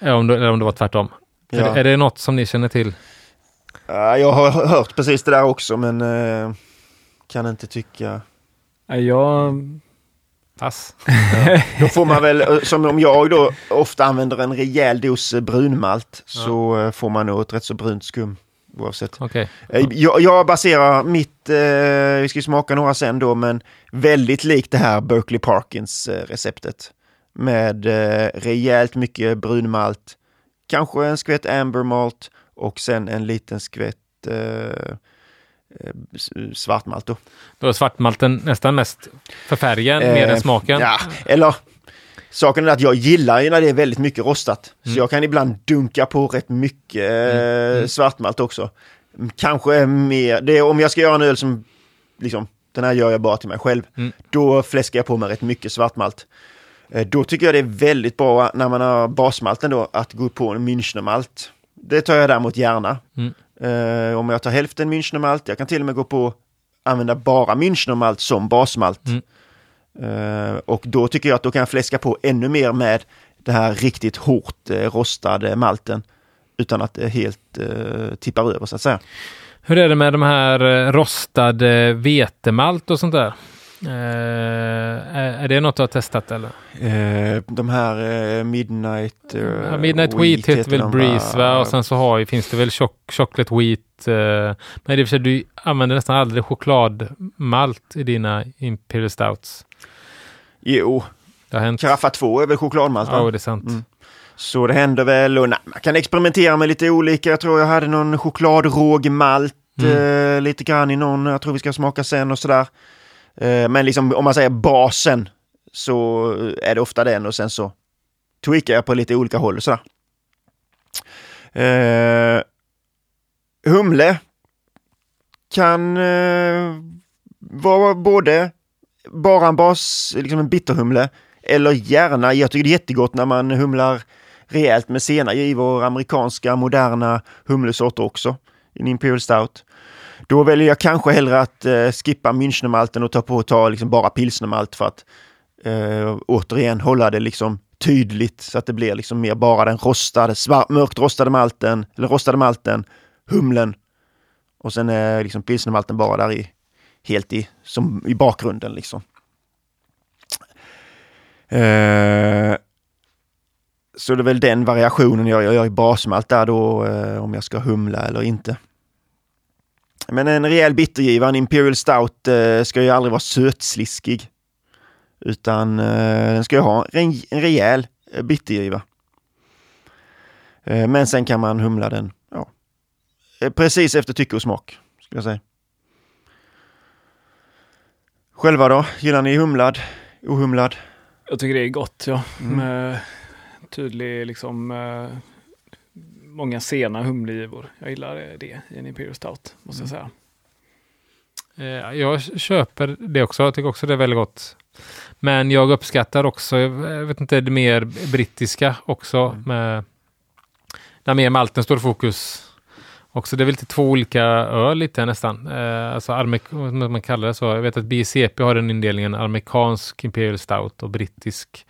Eller om det, eller om det var tvärtom. Är, Ja. det, är det något som ni känner till? Ja, jag har hört precis det där också men eh, kan inte tycka... Jag, Pass. Då får man väl, eh, som om jag då ofta använder en rejäl dos eh, brunmalt så eh, får man nog ett rätt så brunt skum oavsett. Okej. Eh, Jag, jag baserar mitt, eh, vi ska ju smaka några sen då, men väldigt likt det här Berkeley Parkins receptet. Med eh, rejält mycket brunmalt, kanske en skvätt amber malt och sen en liten skvätt eh, eh, svartmalt då. Då är svartmalten nästan mest för färgen mer Eh, än smaken. Ja, eller saken är att jag gillar ju när det är väldigt mycket rostat. Mm. Så jag kan ibland dunka på rätt mycket eh, Mm. svartmalt också. Kanske mer, det är om jag ska göra en öl som, liksom, den här gör jag bara till mig själv. Mm. Då fläskar jag på med rätt mycket svartmalt. Eh, Då tycker jag det är väldigt bra när man har basmalten då att gå på en Münchnermalt. Det tar jag däremot gärna. Mm. Eh, om jag tar hälften Münchnermalt, jag kan till och med gå på använda bara Münchnermalt som basmalt. Mm. Eh, och då tycker jag att då kan jag fläska på ännu mer med det här riktigt hårt rostade malten. Utan att det helt tippar över så att säga. Hur är det med de här rostade vetemalt och sånt där? Eh, är, det något du har testat eller? Eh, de här eh, Midnight... Midnight Wheat heter väl Breeze va? Och sen så har, finns det väl choc Chocolate Wheat. Men och för du använder nästan aldrig chokladmalt i dina Imperial Stouts. Jo, Det. Karaffa 2 är väl chokladmalt? Ja, det är sant. Mm. Så det händer väl och nej, man kan experimentera med lite olika. Jag tror jag hade någon chokladrågmalt Mm. lite grann i någon. Jag tror vi ska smaka sen och sådär. Eh, men liksom om man säger basen så eh, är det ofta den och sen så tweakar jag på lite olika håll och sådär. Eh, humle kan vara både bara en bas, liksom en bitterhumle eller gärna, jag tycker det är jättegott när man humlar rejält med sena i vår amerikanska moderna humlesorter också. I en Imperial Stout. Då väljer jag kanske hellre att eh, skippa Münchnermalten och ta på ta liksom bara pilsnermalt för att eh, återigen hålla det liksom tydligt så att det blir liksom mer bara den rostade, svart, mörkt rostade malten, eller rostade malten, humlen och sen är liksom pilsnermalten bara där i, helt i, som i bakgrunden liksom. Eh, så det är väl den variationen jag, gör, jag gör i basmalt där då, eh, om jag ska humla eller inte. Men en rejäl bittergiva, en Imperial Stout, eh, ska ju aldrig vara sötsliskig. Utan eh, den ska ju ha en, en rejäl eh, bittergiva. Men sen kan man humla den ja, precis efter tycke och smak, skulle jag säga. Själva då? Gillar ni humlad? Ohumlad? jag tycker det är gott, ja. Mm. Med tydlig, liksom, många sena humlegivor. Jag gillar det i en Imperial Stout, måste jag säga. Eh, Jag köper det också. Jag tycker också det är väldigt gott. Men jag uppskattar också, jag vet inte, det mer brittiska också. Med, där mer malten står i fokus. Också det är väl lite två olika öl lite nästan. Eh, alltså man kallar det så. Jag vet att BCP har den indelningen amerikansk Imperial Stout och brittisk.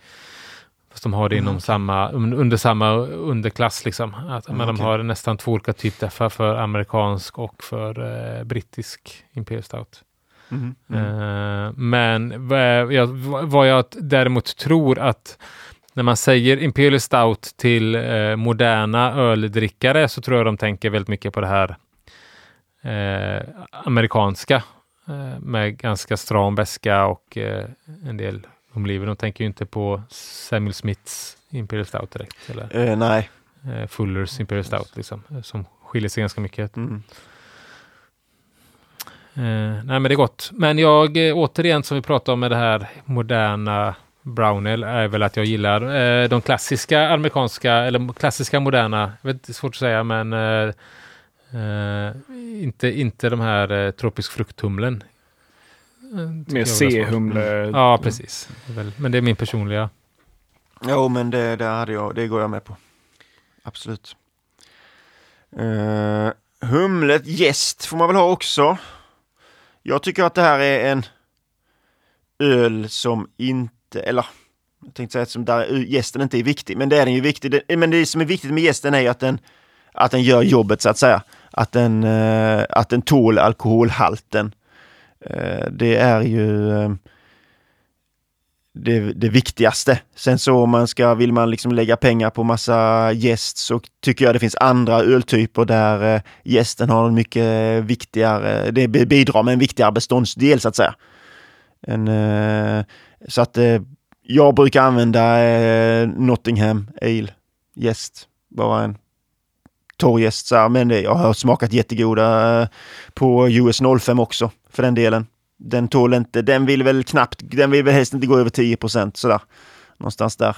De har det inom samma, un- under samma underklass liksom. Att, men de okej. har nästan två olika typer för, för amerikansk och för eh, brittisk Imperial Stout. Mm. Eh, men vad jag, vad jag däremot tror att när man säger Imperial Stout till eh, moderna öldrickare så tror jag de tänker väldigt mycket på det här eh, amerikanska eh, med ganska stram beska och eh, en del humlever. De tänker ju inte på Samuel Smiths Imperial Stout direkt eller Eh, nej. eh, Fullers Imperial Stout liksom, eh, som skiljer sig ganska mycket. Mm. Eh, nej men det är gott. Men jag, eh, återigen som vi pratade om med det här moderna brown ale är väl att jag gillar de klassiska amerikanska, eller klassiska moderna, jag vet, det är svårt att säga, men inte, inte de här tropisk frukthumlen. Eh, är svårt. C-humle. Ja, precis. Men det är min personliga. Jo, men det, det, hade jag, det går jag med på. Absolut. Uh, humlet gäst får man väl ha också. Jag tycker att det här är en öl som inte, eller jag tänkte säga att som där gästen inte är viktig, men det är den ju viktig. Det, men det som är viktigt med gästen är ju att den att den gör jobbet så att säga. Att den, eh, att den tål alkoholhalten. Eh, det är ju eh, det, det viktigaste. Sen så om man ska, vill man liksom lägga pengar på massa gäst så tycker jag det finns andra öltyper där eh, gästen har en mycket viktigare, det bidrar med en viktigare beståndsdel så att säga. En, så att jag brukar använda Nottingham Ale gäst, bara en torrgäst så här, men jag har smakat jättegoda på US 05 också för den delen. Den tål inte, den vill väl knappt, den vill väl helst inte gå över 10 procent sådär. Någonstans där.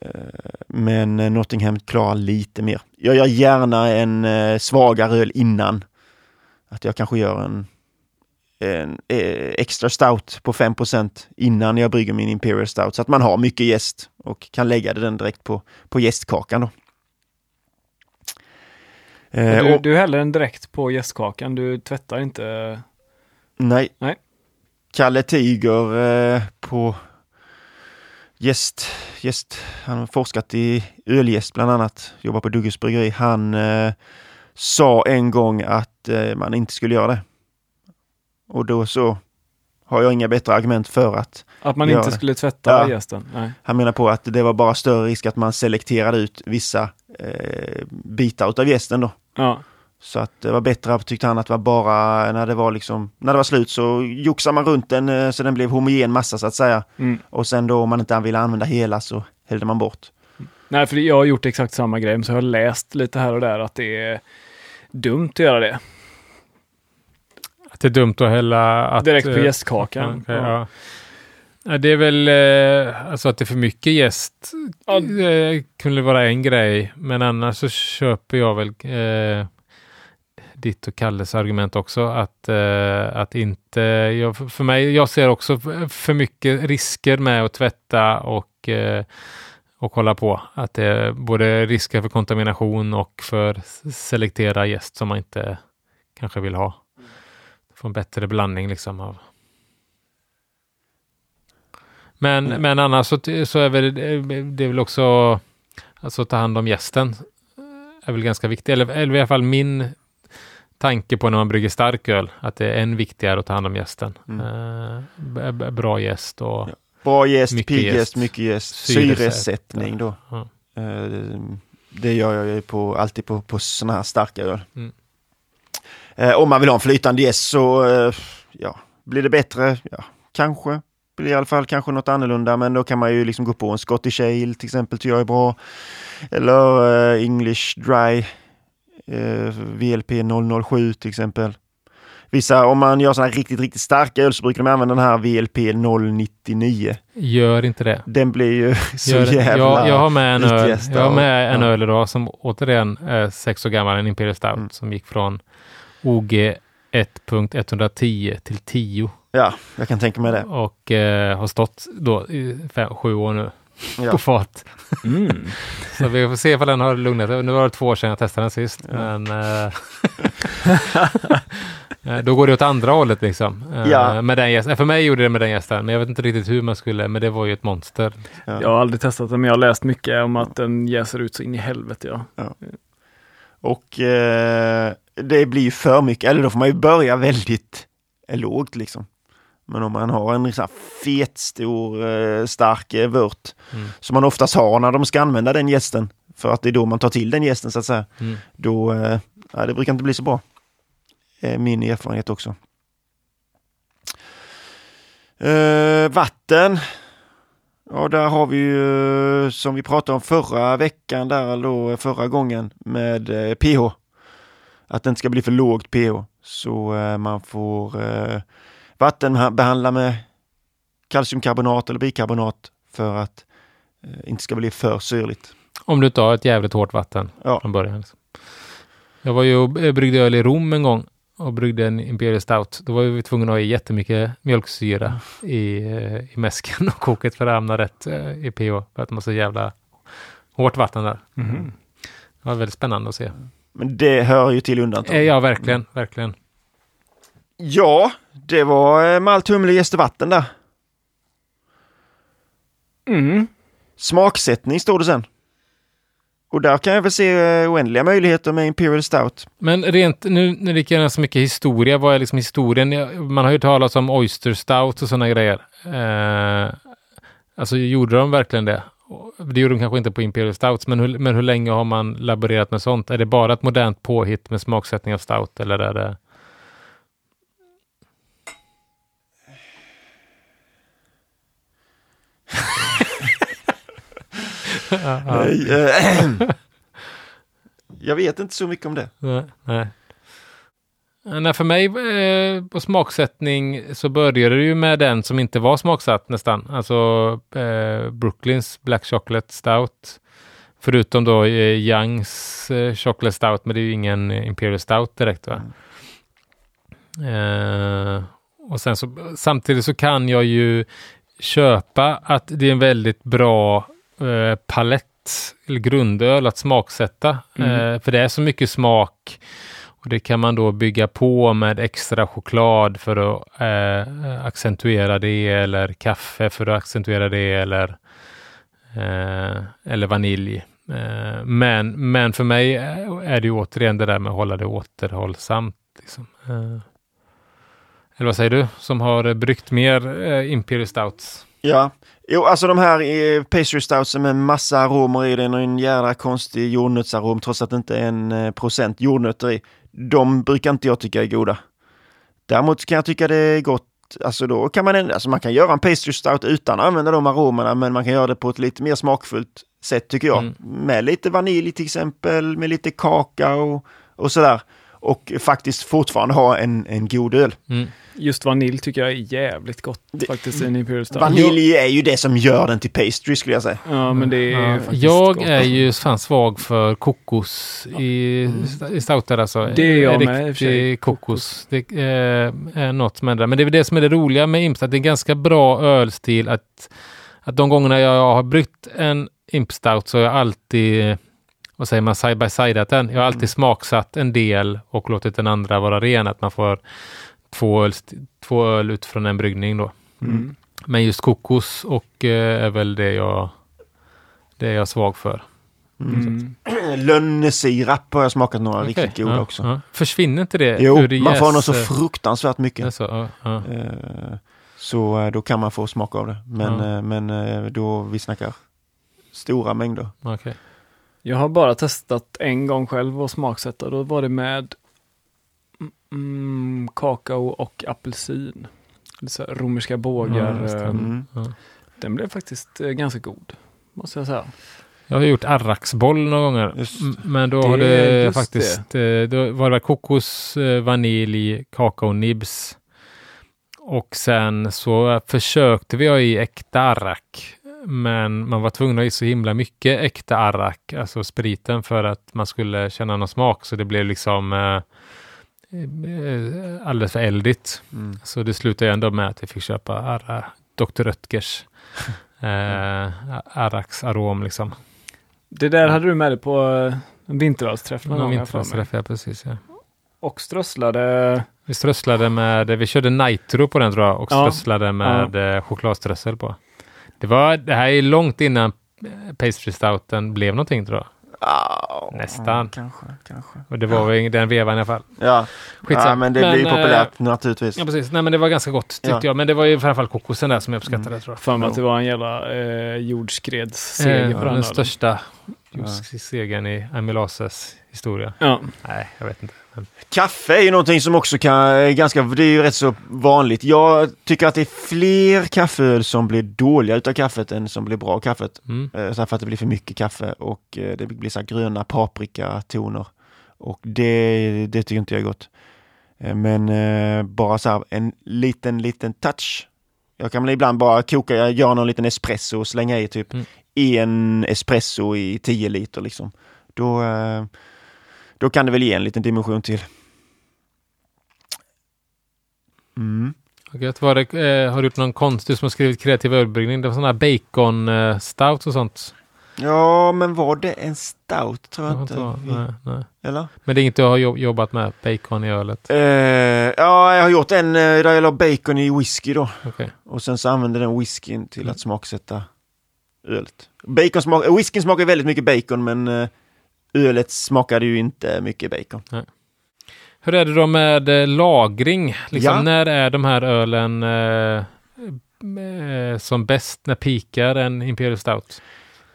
Eh, men eh, Nottingham klarar lite mer. Jag gör gärna en eh, svagare öl innan. Att jag kanske gör en, en extra stout på 5% innan jag brygger min Imperial Stout. Så att man har mycket gäst och kan lägga den direkt på, på gästkakan. Då. Du, du häller den direkt på gästkakan, du tvättar inte Nej. Nej. Kalle Tiger eh, på gäst, gäst, han har forskat i ölgäst bland annat, jobbar på Dugges bryggeri. Han eh, sa en gång att eh, man inte skulle göra det. Och då så har jag inga bättre argument för att Att man inte skulle tvätta ja. gästen? Nej. Han menar på att det var bara större risk att man selekterade ut vissa eh, bitar utav gästen då. Ja. Så att det var bättre, tyckte han, att det var bara när det var liksom, när det var slut så joxade man runt den eh, så den blev homogen massa så att säga. Mm. Och sen då om man inte ville använda hela så hällde man bort. Nej, för jag har gjort exakt samma grej, så jag har läst lite här och där att det är dumt att göra det. Att det är dumt att hälla... Att, Direkt på eh, gästkakan. Okay, ja. ja. Det är väl eh, alltså att det är för mycket gäst. Ja. Eh, kunde vara en grej, men annars så köper jag väl eh, ditt och Kalles argument också att, eh, att inte, jag, för mig, jag ser också för mycket risker med att tvätta och, eh, och hålla på. Att det är både risker för kontamination och för selektera gäst som man inte kanske vill ha. Få en bättre blandning liksom av men, mm. men annars så, så är väl, det är väl också alltså ta hand om gästen är väl ganska viktigt. Eller, eller i alla fall min tanke på när man brygger stark öl, att det är än viktigare att ta hand om gästen. Mm. Eh, bra gäst och ja. Bra gäst, pigg gäst, mycket gäst, syresättning då. Ja. Eh, det gör jag ju på, alltid på, på sådana här starka öl. Mm. Eh, om man vill ha en flytande gäst så ja, blir det bättre, ja, kanske. Blir i alla fall kanske något annorlunda, men då kan man ju liksom gå på en Scottish Ale till exempel, tycker jag är bra. Eller English Dry eh, VLP 007 till exempel. Vissa, om man gör sådana riktigt, riktigt starka öl så brukar de använda den här VLP 099. Gör inte det. Den blir ju så gör, jävla jag, jag har med en öl, jag har med en ja. öl idag som återigen är sex år gammal, en Imperial Stout mm. som gick från OG 1.110 till 10. Ja, jag kan tänka mig det. Och eh, har stått då i fem, sju år nu ja. på fat. Mm. så vi får se ifall den har lugnat Nu var det två år sedan jag testade den sist. Ja. Men äh, då går det åt andra hållet liksom. Eh, ja. Med den gästen. För mig gjorde det med den gästen, men jag vet inte riktigt hur man skulle, men det var ju ett monster. Ja. Jag har aldrig testat den, men jag har läst mycket om att den jäser ut så in i helvete. Ja. ja. Och eh, det blir för mycket, eller då får man ju börja väldigt lågt liksom. Men om man har en sån fet, stor, eh, stark eh, vört mm. som man oftast har när de ska använda den gästen, för att det är då man tar till den gästen så att säga, mm. då, eh, ja, det brukar inte bli så bra. Min erfarenhet också. Uh, vatten. Ja, där har vi ju som vi pratade om förra veckan där då, förra gången med uh, pH. Att det inte ska bli för lågt pH. Så uh, man får vattenbehandla med kalciumkarbonat eller bikarbonat för att eh, inte ska bli för syrligt. Om du har ett jävligt hårt vatten ja. från början. Liksom. Jag var ju och bryggde öl i Rom en gång och bryggde en Imperial Stout. Då var vi tvungna att ha i jättemycket mjölksyra mm. i, eh, i mäsken och koket för att hamna rätt eh, i pH. För att man har så jävla hårt vatten där. Mm. Det var väldigt spännande att se. Men det hör ju till undantaget. Ja, verkligen, verkligen. Ja, det var eh, malt, humle, jäst och vatten där. Mm. Smaksättning står det sen. Och där kan jag väl se eh, oändliga möjligheter med Imperial Stout. Men rent, nu när det igenom så mycket historia, vad är liksom historien? Man har ju talat om Oyster Stout och sådana grejer. Eh, alltså gjorde de verkligen det? Det gjorde de kanske inte på Imperial Stouts, men hur, men hur länge har man laborerat med sånt? Är det bara ett modernt påhitt med smaksättning av stout eller är det? ja, ja. Nej, eh, jag vet inte så mycket om det. Nej, nej. Nej, för mig eh, på smaksättning så började det ju med den som inte var smaksatt nästan. Alltså eh, Brooklyns Black Chocolate Stout. Förutom då eh, Youngs eh, Chocolate Stout, men det är ju ingen Imperial Stout direkt va. Eh, och sen så samtidigt så kan jag ju köpa att det är en väldigt bra eh, palett eller grundöl att smaksätta. Mm. Eh, för det är så mycket smak och det kan man då bygga på med extra choklad för att eh, accentuera det eller kaffe för att accentuera det eller, eh, eller vanilj. Eh, men, men för mig är det ju återigen det där med att hålla det återhållsamt. Liksom. Eh, eller vad säger du som har bryggt mer eh, Imperial Stouts? Ja, jo, alltså de här eh, pastry stoutsen med massa aromer i den och en jävla konstig jordnötsarom trots att det inte är en eh, procent jordnötter i. De brukar inte jag tycka är goda. Däremot kan jag tycka det är gott Alltså då kan man, alltså man kan göra en pastry stout utan att använda de aromerna, men man kan göra det på ett lite mer smakfullt sätt tycker jag. Mm. Med lite vanilj till exempel, med lite kakao och sådär. Och faktiskt fortfarande ha en, en god öl. Mm. Just vanilj tycker jag är jävligt gott Det- faktiskt i en Imperial Stout. Vanilj är ju det som gör den till pastry skulle jag säga. Ja, men det är Ja, faktiskt jag gott. är ju fan svag för kokos i, i stouter alltså. Det är jag med, i och för Riktig sig. kokos. Det eh, är något som ändrar. Men det är väl det som är det roliga med Imp, att det är en ganska bra ölstil. Att, att de gångerna jag har bryggt en Imp Stout så har jag alltid, vad säger man, side by sideat den. Jag har alltid smaksatt en del och låtit den andra vara ren. Att man får två öl, två öl utifrån en bryggning då. Mm. Men just kokos och eh, är väl det jag, det är jag svag för. Mm. Lönnesirap har jag smakat några Okej, riktigt goda ja, också. ja. Försvinner inte det Jo, det man får nog så fruktansvärt mycket. så, ja, ja. Eh, Så eh, då kan man få smaka av det. Men, Ja. eh, men då vi snackar stora mängder. Okej. Jag har bara testat en gång själv och smaksätta. Då var det med mm, kakao och apelsin. Så här romerska bågar. Ja, det. ehm, Mm. Ja. Den blev faktiskt eh, ganska god. Måste jag säga. Jag har gjort arraksboll några gånger. Just. Men då Det- har det faktiskt, eh, då var det kokos, eh, vanilj, kakaonibs. Och sen så försökte vi ha i äkta arrak. Men man var tvungen att ha i så himla mycket äkta arrak, alltså spriten, för att man skulle känna någon smak. Så det blev liksom eh, eh, alldeles för eldigt. Mm. Så det slutade ändå med att vi fick köpa Arra, Dr. Röttgers eh, Arrax arom liksom. Det där hade du med dig på eh, en vinterölsträff någon jag vinterträff, ja precis. Ja. Och strösslade. Vi strösslade med, vi körde nitro på den tror jag och Ja. strösslade med eh, chokladströssel på. Det, var, det här är långt innan eh, pastry stouten blev någonting tror jag. Ah, Nästan. Kanske, kanske. Och det var i den vevan i alla fall. Ja, ja men det Men, blir ju eh, populärt naturligtvis. Ja precis, nej men det var ganska gott tyckte Ja. jag. Men det var ju framförallt kokosen där som jag uppskattade Mm. tror jag. För Ja. att det var en jävla eh, jordskredsseger Eh, på den. den största Ja. just segern i Amilases historia. Ja. Nej, jag vet inte. Kaffe är ju någonting som också kan, är ganska, det är ju rätt så vanligt. Jag tycker att det är fler kaffeöl som blir dåliga utav kaffet än som blir bra av kaffet. mm. Eh, Så för att det blir för mycket kaffe och eh, det blir så gröna paprikatoner. Och det, det tycker inte jag är gott. Eh, Men bara så här en liten, liten touch. Jag kan väl ibland bara koka, jag gör någon liten espresso och slänga i typ Mm. en espresso i 10 liter liksom. Då, då kan det väl ge en liten dimension till. Mm. Okej, var det, eh, har du gjort någon konst, du som har skrivit kreativ ölbryggning, det var sådana här bacon eh, stout och sånt? Ja, men var det en stout tror jag Jag inte? vi- nej, nej. Eller? Men det är inget du har jobb, jobbat med, bacon i ölet? Eh, ja, jag har gjort en eh, där jag la bacon i whisky då. Okej. Och sen så använde den whiskyn till att smaksätta ölet. Bacon smak, whiskyn smakar väldigt mycket bacon men eh, ölet smakade ju inte mycket bacon. Hur är det då med eh, lagring? Liksom, Ja. När är de här ölen eh, eh, som bäst? När pikar en Imperial Stout?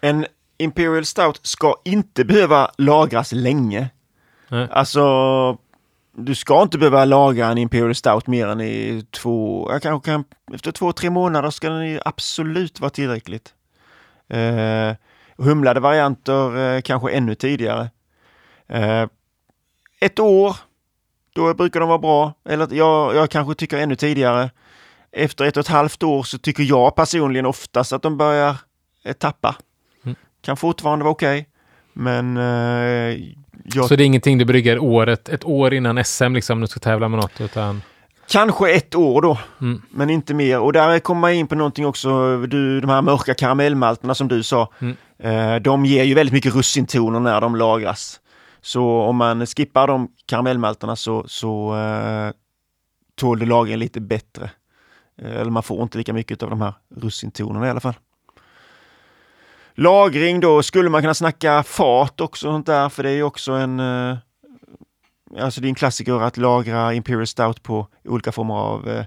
En Imperial Stout ska inte behöva lagras länge. Nej. Alltså, du ska inte behöva lagra en Imperial Stout mer än i två, kanske kan, efter två, tre månader ska den ju absolut vara tillräckligt. Eh, humlade varianter eh, kanske ännu tidigare. Eh, ett år, då brukar de vara bra. Eller jag, jag kanske tycker ännu tidigare. Efter ett och ett halvt år så tycker jag personligen oftast att de börjar eh, tappa. Mm. Kan fortfarande vara okej. Men eh, jag Så det är ingenting du brygger året, ett år innan SM liksom, du ska tävla med något, utan... Kanske ett år då, Mm. men inte mer. Och där kommer man in på någonting också, du, de här mörka karamellmalterna som du sa. Mm. Eh, de ger ju väldigt mycket russintoner när de lagras. Så om man skippar de karamellmalterna så, så eh, tål det lagringen lite bättre. Eh, eller man får inte lika mycket av de här russintonerna i alla fall. Lagring då, skulle man kunna snacka fat också och sånt där, för det är ju också en eh, Alltså det är en klassiker att lagra Imperial Stout på olika former av eh,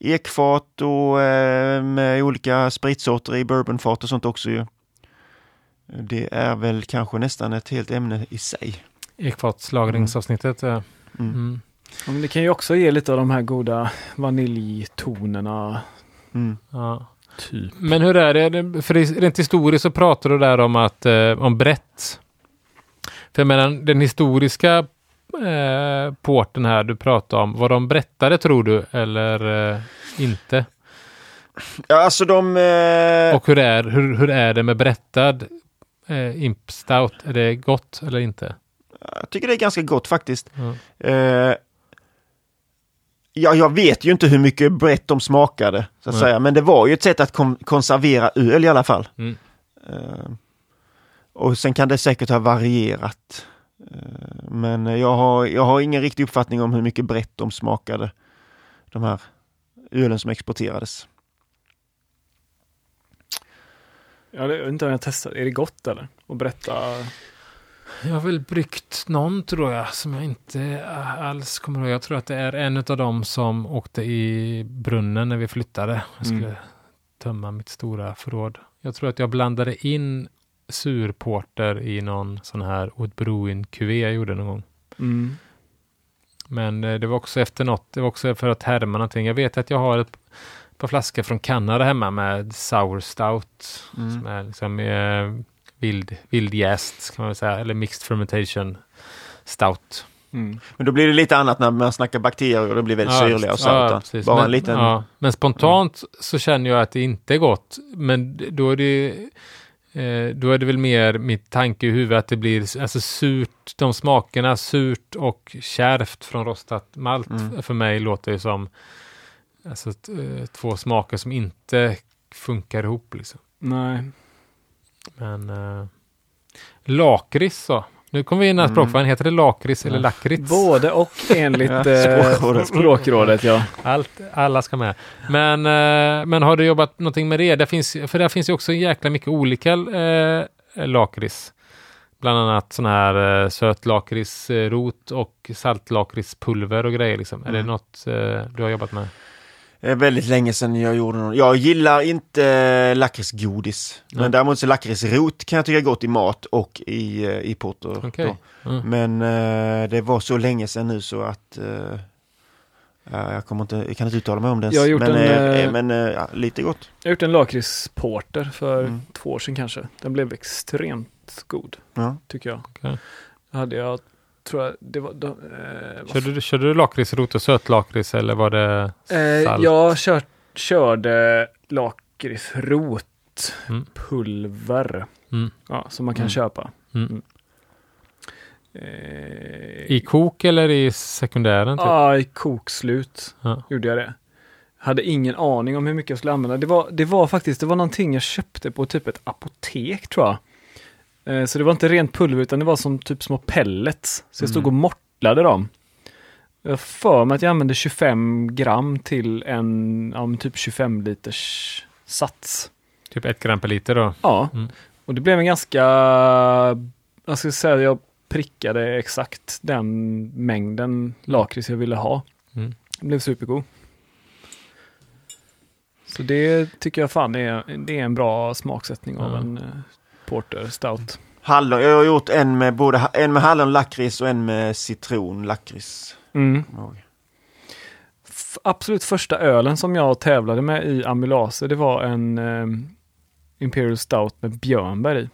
ekfat och eh, med olika spritsorter i bourbonfat och sånt också ju. Det är väl kanske nästan ett helt ämne i sig. Ekfatslagringsavsnittet. ja. Mm. Mm. Ja, men det kan ju också ge lite av de här goda vaniljtonerna. Mm. Ja. Typ. Men hur är det? För det- rent historiskt så pratar du där om att eh, om brett. För jag menar den historiska eh, porten här du pratar om, var de berättade tror du eller eh, inte? Ja, alltså de... Eh, Och hur är, hur, hur är det med berättad eh, Imp Stout? Är det gott eller inte? jag tycker det är ganska gott faktiskt. Ja. Eh, ja, jag vet ju inte hur mycket brett de smakade, så att Nej. säga. men det var ju ett sätt att kon- konservera öl i alla fall. Mm. Eh, och sen kan det säkert ha varierat. Eh, men jag har, jag har ingen riktig uppfattning om hur mycket brett de smakade, de här ölen som exporterades. Ja, det, jag vet inte om jag testat. Är det gott eller? Och berätta. Jag har väl bryggt någon tror jag som jag inte alls kommer ihåg. Jag tror att det är en av dem som åkte i brunnen när vi flyttade. Jag skulle Mm. tömma mitt stora förråd. Jag tror att jag blandade in surporter i någon sån här Oud Bruin QV jag gjorde någon gång. Mm. Men eh, det var också efter något, det var också för att härma någonting. Jag vet att jag har ett par flaskor från Kanada hemma med sour stout. Som är liksom eh, vild, vildjäst kan man säga, eller mixed fermentation stout. Mm. Men då blir det lite annat när man snackar bakterier och det blir väldigt Ja, syrliga och ja, salta. precis. Bara men, en liten... ja, men spontant så känner jag att det inte är gott. Men då är det eh, då är det väl mer mitt tanke i huvudet att det blir alltså surt, de smakerna surt och kärvt från rostat malt Mm. för mig låter det som alltså, t- eh, två smaker som inte funkar ihop. Liksom. Nej. Men eh, lakrits så. Nu kommer vi in i Mm. språkfrågan. Heter det lakrits eller lakrits? Både och enligt Ja, eh, språkrådet. språkrådet. Ja. Allt, alla ska med. Men, eh, men har du jobbat någonting med det? Där finns, för där finns ju också jäkla mycket olika eh, lakrits. Bland annat sån här eh, sötlakritsrot och saltlakritspulver och grejer. Liksom. Är det Mm. något eh, du har jobbat med? Är väldigt länge sedan jag gjorde någon. Jag gillar inte lakritsgodis. Nej. Men däremot så lakritsrot kan jag tycka är gott i mat och i, eh, i porter. Då. Mm. Men eh, det var så länge sedan nu så att eh, ja, jag, kommer inte, jag kan inte uttala mig om det ens. Jag har gjort men, en, eh, eh, men eh, ja, lite gott. Jag har gjort en lakritsporter för Mm. två år sedan kanske. Den blev extremt god, Ja. tycker jag. Okej. Hade jag, tror jag, det var... Då, eh, Körde, du, körde du lakritsrot och sötlakrits eller var det Eh, salt? jag kört, körde lakritsrot, Mm. pulver, Mm. ja, som man kan Mm. köpa. Mm. Eh, I kok eller i sekundären? Typ? Ja, i kokslut Ja. gjorde jag det. Hade ingen aning om hur mycket jag skulle använda. Det var, det var faktiskt, det var någonting jag köpte på typ ett apotek tror jag. Eh, så det var inte rent pulver utan det var som typ små pellets. Så jag stod och Mm. mortlade dem. Jag för mig att jag använde 25 gram till en ja, typ 25 liters sats. Typ ett gram per liter då. Ja, Mm. och det blev en ganska, jag ska säga jag prickade exakt den mängden lakrits jag ville ha. Mm. Det blev supergod. Så det tycker jag fan är, det är en bra smaksättning av Ja. en eh, porter stout. Hallon, jag har gjort en med både en med hallon lakrits och en med citron lakrits. Mm. Absolut första ölen som jag tävlade med i amylaser, det var en eh, Imperial Stout med björnbär i.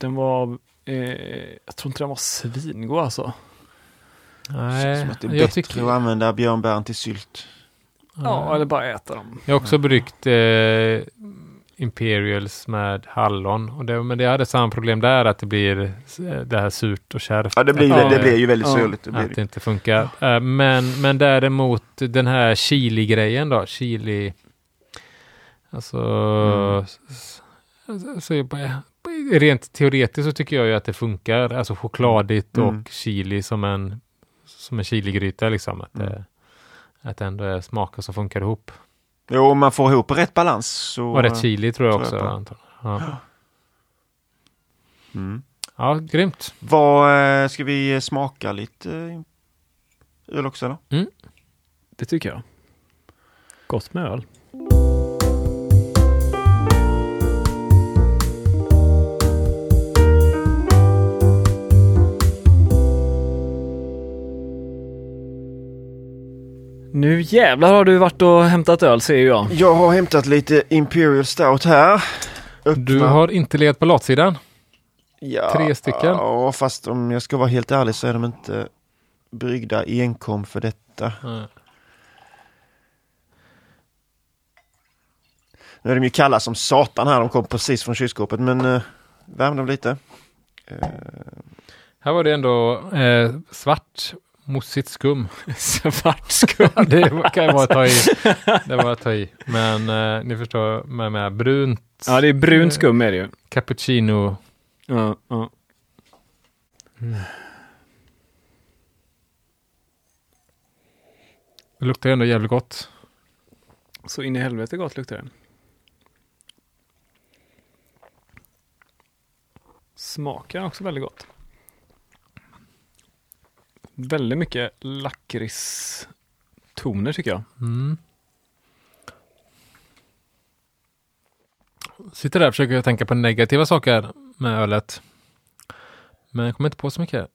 Den var, eh, jag tror inte den var svingod alltså. Nej, som att det är jag bättre tycker... att använda björnbären till sylt. Ja, eller bara äta dem. Jag har också bryggt eh, Imperials med hallon. Och det, men det hade samma problem där att det blir eh, det här surt och kärvt. Ja, det blir, Ja, det blir ju väldigt ja. syrligt. Det Att det. det inte funkar. Eh, men, men däremot den här chili-grejen då. Chili. Alltså. Mm. Så, på- rent teoretiskt så tycker jag ju att det funkar. Alltså chokladigt Mm. och chili som en som en chiligryta liksom. Att, Mm. det, att det ändå är smaker som funkar ihop. Jo, om man får ihop rätt balans så... Och rätt chili tror jag tror jag också. Ja. Mm. ja, grymt. Vad, eh, ska vi smaka lite öl också eller? Det tycker jag. Gott med öl. Nu jävlar har du varit och hämtat öl ser jag. Jag har hämtat lite Imperial Stout här. Du Öppna. har inte legat på latsidan. ja, tre stycken. Ja, fast om jag ska vara helt ärlig så är de inte bryggda enkom för detta. Nu är de ju kalla som satan här. De kom precis från kylskåpet men uh, värm dem lite. Eh, Här var det ändå eh, svart mossigt skum. Svart skum. Det kan vara att ta i. Det var att ta i. Men eh, ni förstår med, med brunt Ja, det är brunt skum är det ju. cappuccino. Ja, ja. Det luktar ändå jävligt gott. Så in i helvete gott luktar det. Smakar också väldigt gott. Väldigt mycket lakritstoner tycker jag. Mm. Sitter där och försöker tänka på negativa saker med ölet. Men jag kommer inte på så mycket.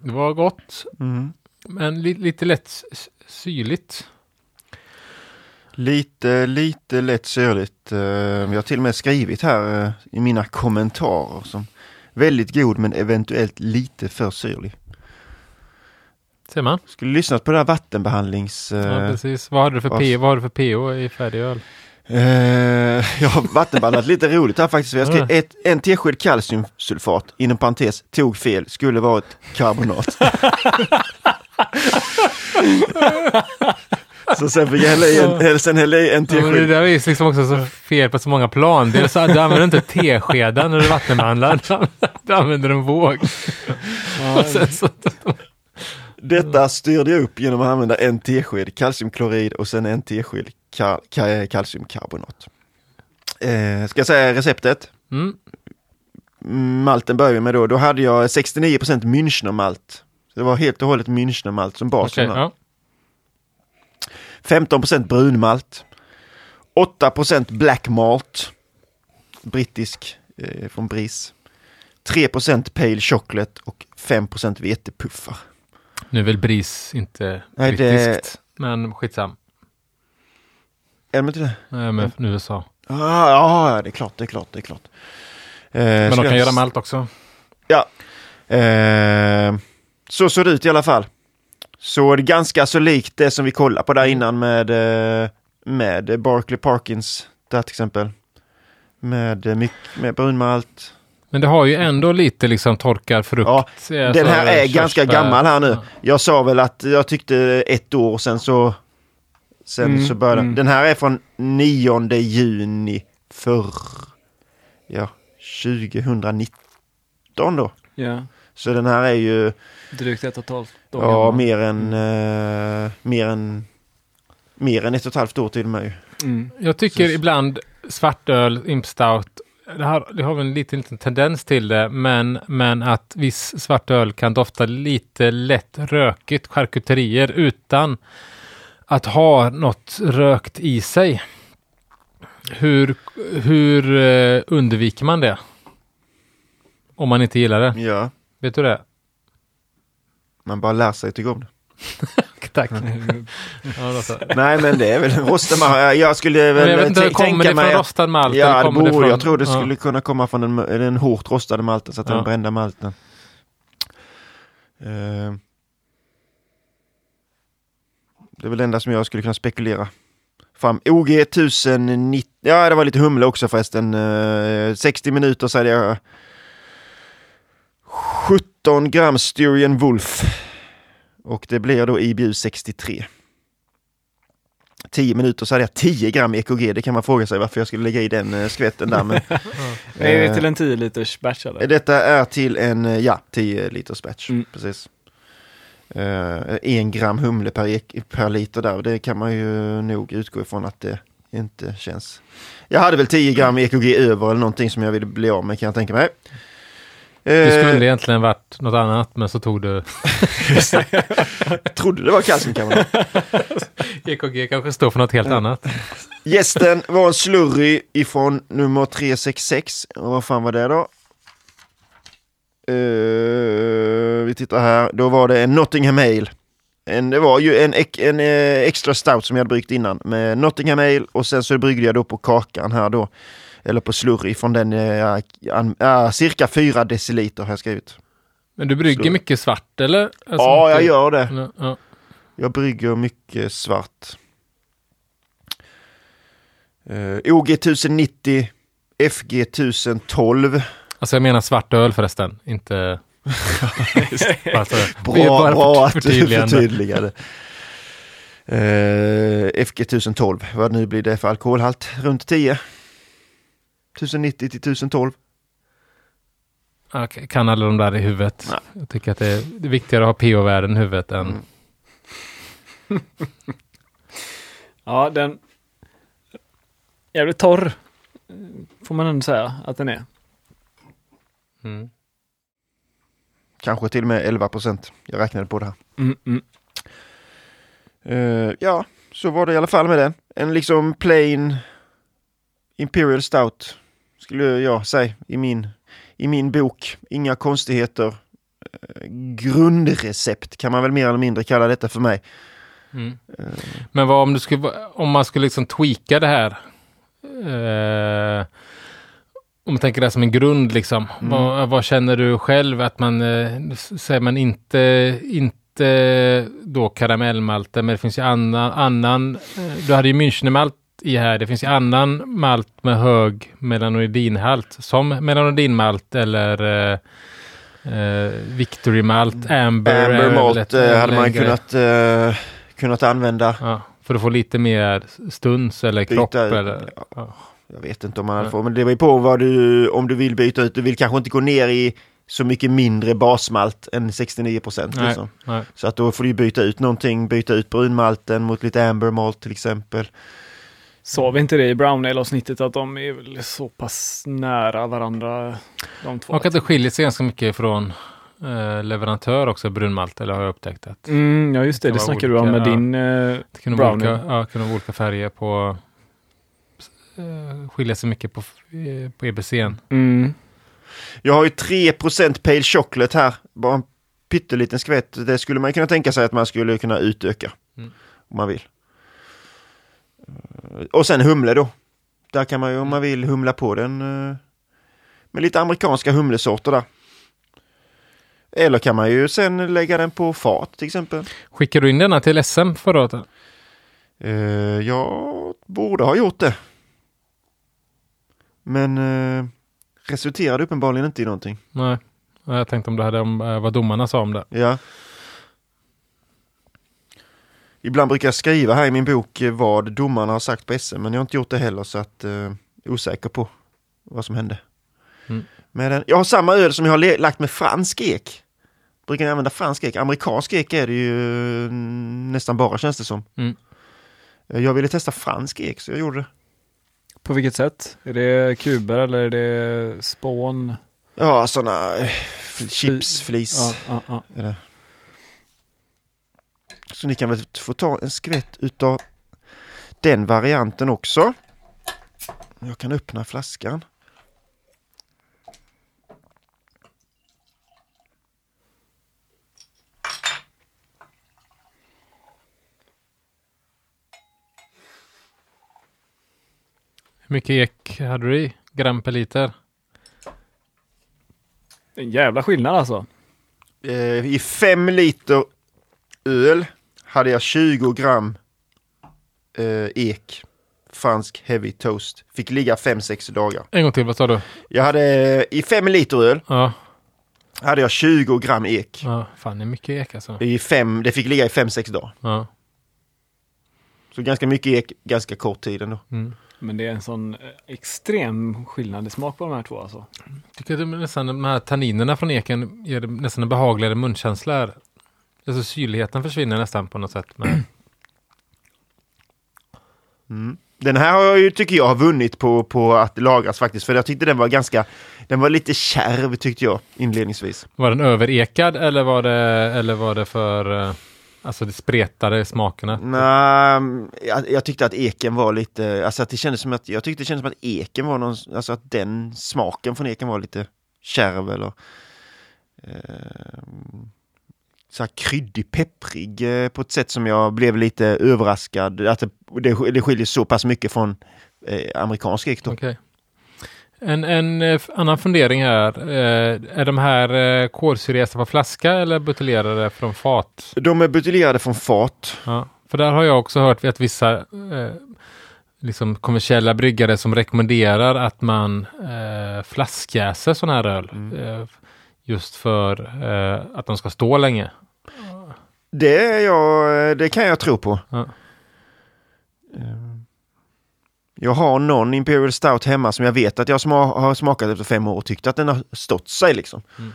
Det var gott, mm. men li lite lätt syrligt. Lite, lite lätt syrligt. Eh, Jag har till och med skrivit här eh, i mina kommentarer som väldigt god men eventuellt lite för syrlig. Ser man? Skulle lyssnat på det här vattenbehandlings... Ja, eh, precis. Vad har du för, P, vad du för PO i färdig öl? Eh, jag har vattenbehandlat lite roligt här faktiskt. Jag skrev ett, en tesked kalciumsulfat, inom parentes, tog fel, skulle vara ett karbonat. så sen fick jag hälla i en, sen hälla i en Ja, men det tesked. där är ju liksom också så fel på så många plan. Dels så du använder inte teskeden när du vattenbehandlar. Du använder en våg. Och sen så, Detta styrde jag upp genom att använda en tesked kalciumklorid och sen en tesked ka, ka, kalciumkarbonat. Eh, ska jag säga receptet? mm, Malten börjar vi med då. Då hade jag 69% Münchnermalt. Det var helt och hållet Münchnermalt som bas. okej, ja. 15% brunmalt. 8% black malt. Brittisk eh, från Bris. 3% pale chocolate och 5% vetepuffar. Nu är väl BRIS inte Nej, det- brittiskt. Men skitsam. Är de inte det? Nej, men från USA. Ah, ja, det är klart, det är klart, det är klart. Eh, Men de kan jag- göra malt också. Ja. Eh, så såg det ut i alla fall. Så det är ganska så likt det som vi kollade på där innan med, eh, med Barclay Parkins där till exempel. Med, eh, mycket, med brunmalt. Men det har ju ändå lite liksom torkad frukt. Ja, eh, Den här är ganska gammal här nu. Ja. Jag sa väl att jag tyckte ett år sen så Sen Mm, så började mm. Den här är från 9 juni för Ja, 2019 då. Ja, Så den här är ju drygt ett och ett halvt år Ja, gammal. mer än, eh, mer än mer än ett och ett halvt år till och med. ju. Mm. Jag tycker Så- ibland svartöl, Imp Stout, det har, det har väl en liten, liten tendens till det, men, men att viss svartöl kan dofta lite lätt rökigt, charkuterier, utan att ha något rökt i sig. Hur, hur eh, undviker man det? Om man inte gillar det. Ja, Vet du det? man bara lär sig tycka om det. Tack. ja. Nej men det är väl rostad malt. Jag skulle väl jag vet inte, tänka det mig från rostad malt? Ja, eller det borde, från- jag tror det ja. skulle kunna komma från den, den hårt rostade malten, så att Ja. den brända malten. Eh, det är väl det enda som jag skulle kunna spekulera fram. OG 1090, ja det var lite humle också förresten. Eh, 60 minuter så hade jag 17 gram Styrian Wolf. Och det blir då IBU 63. 10 minuter så hade jag 10 gram EKG. Det kan man fråga sig varför jag skulle lägga i den eh, skvätten där. Men, Är det eh, till en 10 liters batch eller? detta är till en, eh, ja, 10 liters batch. Mm. Precis. Eh, en gram humle per, ek- per liter där. Det kan man ju nog utgå ifrån att det inte känns. Jag hade väl 10 gram EKG över eller någonting som jag ville bli av med kan jag tänka mig. Det Eh, skulle egentligen varit något annat, men så tog du trodde det var kalciumkammaren. EKG kanske står för något helt annat. Gästen var en slurry ifrån nummer 366. Och vad fan var det då? Eh, vi tittar här. Då var det en Nottingham Ale. En, det var ju en, ek- en eh, extra stout som jag hade bryggt innan med Nottingham Ale och sen så bryggde jag då på kakan här då. Eller på slurry från den, an, ah, cirka 4 deciliter har jag skrivit. Men du brygger Så- mycket svart eller? Alltså, ja, jag mycket- gör det. Ja, ja. Jag brygger mycket svart. Eh, OG 1090, FG 1012. Alltså jag menar svart öl förresten, inte... alltså, Bra, bra att du förtydligade. Eh, FG 1012, vad nu blir det för alkoholhalt? Runt 10. 1090 till 1012. Jag kan alla de där i huvudet. Nej. Jag tycker att det är, det är viktigare att ha pH-värden i huvudet än... Mm. Ja, den... Jävligt torr. Får man ändå säga att den är. Mm. Kanske till och med 11 procent. Jag räknade på det här. Mm, mm. Eh, ja, så var det i alla fall med den. En liksom plain Imperial Stout skulle jag säga i min, i min bok. Inga konstigheter. Eh, grundrecept kan man väl mer eller mindre kalla detta för mig. Mm. Eh, Men vad om du skulle, om man skulle liksom tweaka det här? Eh, om man tänker det som en grund liksom. Mm. Vad, vad känner du själv att man, eh, säger man inte, inte då karamellmalter, men det finns ju annan, annan eh, du hade ju Münchenmalt i här, det finns ju annan malt med hög melanoidinhalt, som melanoidinmalt eller eh, eh, Victory Malt, Amber. är Amber Malt eh, hade man kunnat, eh, kunnat använda. Ja, för att få lite mer stuns eller Byta kropp eller... ja. Ja. Jag vet inte om man Nej. fått, men det var ju på vad du, om du vill byta ut. Du vill kanske inte gå ner i så mycket mindre basmalt än 69 procent. Liksom. Så att då får du byta ut någonting, byta ut brunmalten mot lite amber malt till exempel. Sa vi inte det i brown ale avsnittet att de är väl så pass nära varandra de två? Och att det skiljer sig ganska mycket från eh, leverantör också, brunmalt, eller har jag upptäckt att Mm, ja just det, Det det var snackar du om med ja. din... eh, det kan vara Brown olika, ja, kan vara olika färger på eh, skilja sig mycket på, eh, på EBCn. mm, Jag har ju 3% pale chocolate här, bara en pytteliten skvätt. Det skulle man kunna tänka sig att man skulle kunna utöka. Mm. Om man vill. Eh, Och sen humle då. Där kan man ju om man vill humla på den eh, med lite amerikanska humlesorter där. Eller kan man ju sen lägga den på fat till exempel. Skickade du in denna till SM förra året? Eh, jag borde ha gjort det. Men eh, resulterade uppenbarligen inte i någonting. Nej. Jag tänkte om du hade om vad domarna sa om det. Ja. Ibland brukar jag skriva här i min bok eh, vad domarna har sagt på SM, men jag har inte gjort det heller så att eh, osäker på vad som hände. Mm. Men den, jag har samma öl som jag har lagt med fransk ek. Brukar ni använda fransk ek? Amerikansk ek är det ju mm, nästan bara känns det som. Mm. Eh, Jag ville testa fransk ek så jag gjorde det. På vilket sätt? Är det kuber eller är det spån? Ja, sådana chips, flis. Ja, ja, ja. Så ni kan väl få ta en skvätt utav den varianten också. Jag kan öppna flaskan. Hur mycket ek hade du i? Gram per liter? Det är en jävla skillnad alltså. Eh, I fem liter öl hade jag 20 gram eh, ek. Fransk heavy toast. Fick ligga 5-6 dagar. En gång till, vad sa du? Jag hade i fem liter öl Ja, hade jag 20 gram ek. ja fan det är mycket ek alltså. I fem, det fick ligga i 5-6 dagar. Ja. Så ganska mycket ek, ganska kort tid ändå. Mm. Men det är en sån eh, extrem skillnad i smak på de här två alltså. Tycker att det är nästan de här tanninerna från eken ger nästan en behagligare munkänsla. här. Alltså syrligheten försvinner nästan på något sätt. Men, Mm. Den här har jag ju, tycker jag, har vunnit på, på att lagras faktiskt. För jag tyckte den var ganska, den var lite kärv tyckte jag inledningsvis. var den överekad eller var det, eller var det för, eh, alltså det spretade smakerna? Nej, jag, jag tyckte att eken var lite, alltså att det kändes som att, jag tyckte det kändes som att eken var någon, alltså att den smaken från eken var lite kärv eller eh, så här kryddig, pepprig eh, på ett sätt som jag blev lite överraskad. Att det, det, det skiljer så pass mycket från eh, amerikansk ek då. Okej. En, en eh, annan fundering här. Eh, är de här kolsyresa på flaska eller buteljerade från fat? De är buteljerade från fat. Ja. För där har jag också hört att vissa eh, liksom kommersiella bryggare som rekommenderar att man eh, flaskjäser sån här öl. Eh, just för eh, att de ska stå länge. Det, är jag, det kan jag tro på. Ja. Eh, Jag har någon Imperial Stout hemma som jag vet att jag sma- har smakat efter fem år och tyckt att den har stått sig liksom. Mm.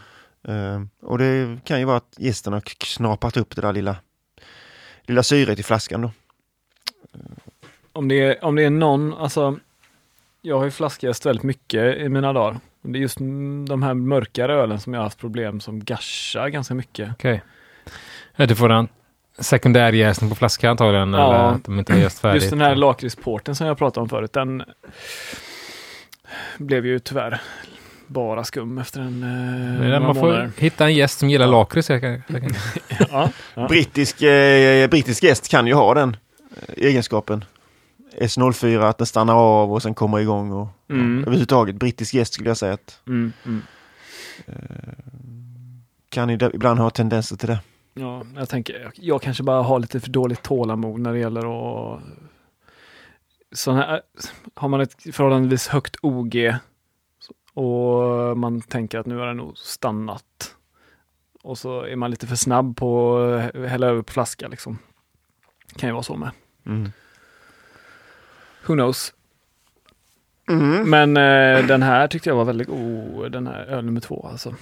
Eh, Och det kan ju vara att gästerna har k- snapat upp det där lilla, lilla syret i flaskan då. Om det, är, om det är någon, alltså jag har ju flaskjäst väldigt mycket i mina dagar. Det är just de här mörkare ölen som jag har haft problem som gashar ganska mycket. Okej. Okay. Du får en sekundärjäsning på flaska antagligen. Ja. Eller att de inte har jäst färdigt. Just den här lakritsporten som jag pratade om förut, den blev ju tyvärr bara skum efter en eh, man får månader. hitta en gäst som gillar lakrits. kan- kan- Ja, ja. Brittisk, eh, brittisk gäst kan ju ha den eh, egenskapen. S04, att den stannar av och sen kommer igång. Och, Mm. Överhuvudtaget, brittisk gäst skulle jag säga att Mm, mm. kan i- ibland ha tendenser till det. Ja, jag tänker, jag, jag kanske bara har lite för dåligt tålamod när det gäller att... Sån här, har man ett förhållandevis högt OG och man tänker att nu har det nog stannat. Och så är man lite för snabb på att hälla över på flaska liksom. Kan ju vara så med. Mm. Who knows? Mm. Men eh, den här tyckte jag var väldigt god, den här öl nummer två alltså.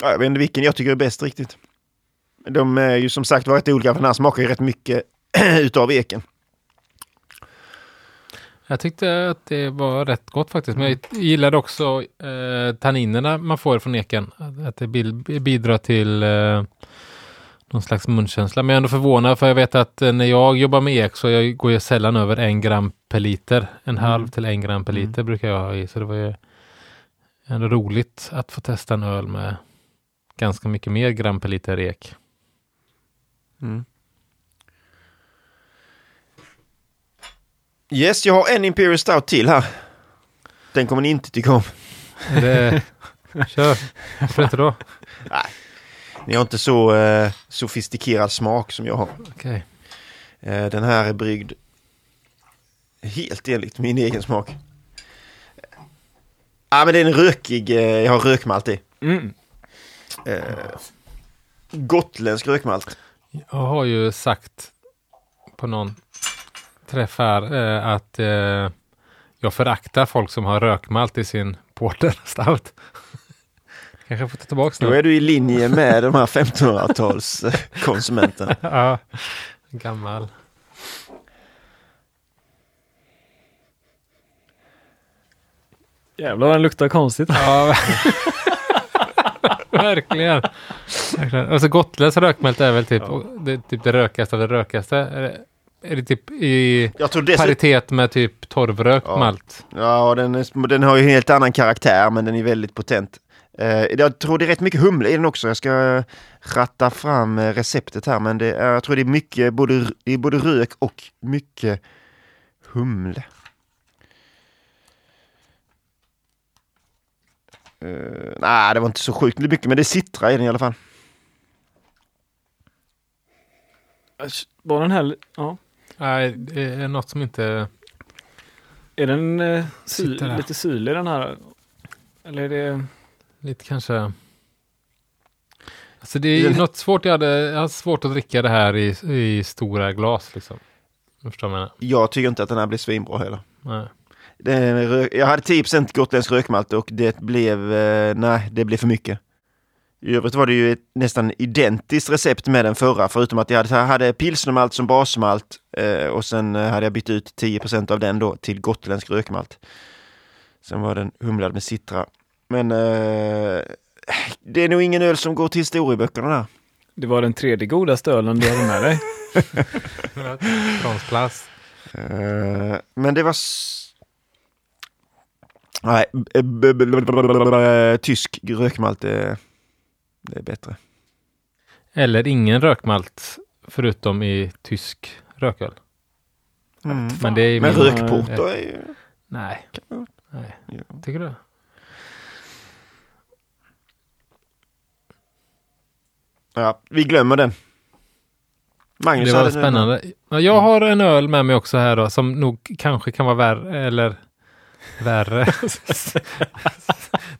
Ja, jag vet inte vilken jag tycker är bäst riktigt. De är ju som sagt varit olika, för den här smakar ju rätt mycket utav eken. Jag tyckte att det var rätt gott faktiskt. Men jag gillade också eh, tanninerna man får från eken. Att- det bidrar till eh, någon slags munkänsla. Men jag är ändå förvånad för jag vet att eh, när jag jobbar med ek så jag går jag sällan över en gram per liter. En halv till en gram per Mm. liter brukar jag ha i. Så det var ju ändå roligt att få testa en öl med ganska mycket mer gram per liter ek. Mm. Yes, jag har en Imperial Stout till här. Den kommer ni inte tycka om. Det... Kör! Varför inte då? Ni har inte så eh, sofistikerad smak som jag har. Okej. Eh, den här är bryggd helt enligt min egen smak. Ja, men det är en rökig, eh, jag har rökmalt i. Mm. Eh, gotländsk rökmalt. Jag har ju sagt på någon träff här eh, att eh, jag föraktar folk som har rökmalt i sin porter stout. Kanske får ta tillbaka Då nu. är du i linje med de här 1500-tals eh, ja, gammal. Jävlar vad den luktar konstigt. Ja, verkligen. verkligen. Alltså gotländsk rökmält är väl typ, det, typ det rökaste av det rökaste. Är det, är det typ i Jag tror dessutom... paritet med typ torvrökt Ja. malt? Ja, den, är, den har ju en helt annan karaktär, men den är väldigt potent. Eh, jag tror det är rätt mycket humle i den också. Jag ska ratta fram eh, receptet här, men det är, jag tror det är mycket, både, det är både rök och mycket humle. Uh, nej, det var inte så sjukt mycket, men det är citra i den i alla fall. Var den här, ja. Nej, det är något som inte... Är den eh, sy, lite syrlig den här? Eller är det... Lite kanske... Alltså det är ju Den- något svårt. Jag hade, jag hade svårt att dricka det här i, i stora glas liksom. Jag? Jag tycker inte att den här blir svinbra heller. Nej. Rök, jag hade 10% gotländsk rökmalt och det blev, eh, nej, det blev för mycket. I övrigt var det ju ett nästan identiskt recept med den förra, förutom att jag hade, pilsnermalt som basmalt eh, och sen eh, hade jag bytt ut 10% av den då till gotländsk rökmalt. Sen var den humlad med citra. Men eh, det är nog ingen öl som går till historieböckerna där. Det var den tredje godaste ölen du hade med dig. Bronsplast. Eh, men det var... S- Nej, tysk rökmalt det är bättre. Eller ingen rökmalt förutom i tysk rököl. Mm. Men det är Men rökporto är ju... Nej. Nej. Ja. Tycker du? Ja, vi glömmer den. Magnus Det var spännande. Ja, jag har en öl med mig också här då som nog kanske kan vara värre eller värre.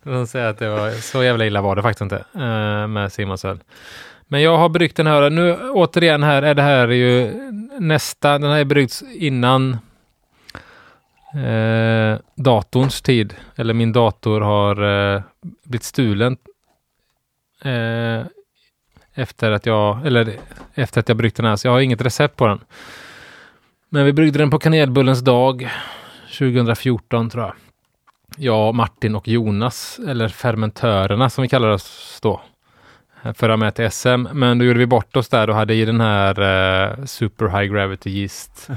De säger att det var så jävla illa var det faktiskt inte eh, med Simons öl. Men jag har bryggt den här. Nu återigen här är det här ju nästa. Den här är bryggts innan eh, datorns tid. Eller min dator har eh, blivit stulen. Eh, efter att jag, eller efter att jag bryggt den här. Så jag har inget recept på den. Men vi bryggde den på kanelbullens dag 2014 tror jag. Jag, Martin och Jonas, eller fermentörerna som vi kallar oss då. Förra med till SM. Men då gjorde vi bort oss där och hade i den här eh, super high gravity yeast.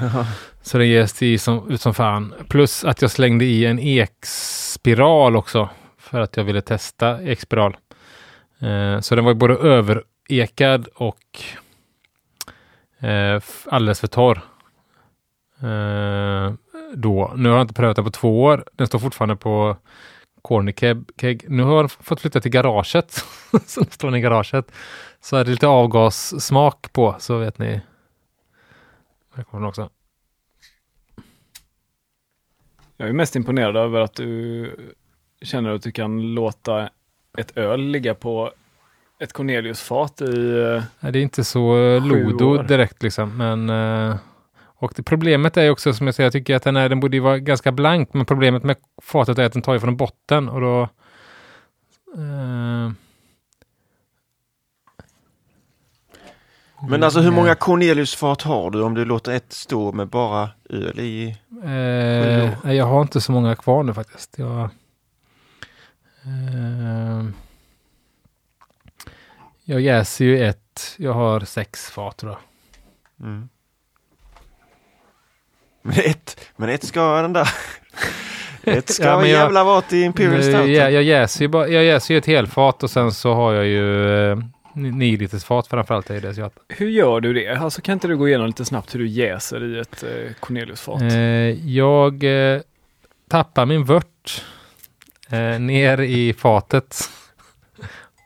Så den jäste i som, ut som fan. Plus att jag slängde i en ekspiral också. För att jag ville testa ekspiral. Eh, så den var både överekad och eh, alldeles för torr. Eh, då. Nu har jag inte prövat den på två år. Den står fortfarande på corner keg. Nu har jag fått flytta till garaget. så nu står den i garaget. Så är det lite avgassmak på så vet ni. Här kommer den också. Jag är mest imponerad över att du känner att du kan låta ett öl ligga på ett Corneliusfat i... eh, Nej, det är inte så eh, lodo år. direkt liksom. Men, eh, och det, problemet är också som jag säger, jag tycker att den, är, den borde vara ganska blank. Men problemet med fatet är att den tar ju från botten och då... Eh, Men alltså hur många Corneliusfat har du om du låter ett stå med bara öl i? Eh, jag har inte så många kvar nu faktiskt. Jag, eh, jag jäser ju ett. Jag har sex fat tror jag. Mm. Men ett, men ett ska den där... Ett ska Ja, jag- jävla vara till Imperial Stout. jag, jag jäser ju bara, jag jäser ju ett helfat och sen så har jag ju eh, 9 liters fat framförallt. Är det, Hur gör du det? Alltså kan inte du gå igenom lite snabbt hur du jäser i ett eh, Corneliusfat? eh, jag eh, tappar min vört eh, ner i fatet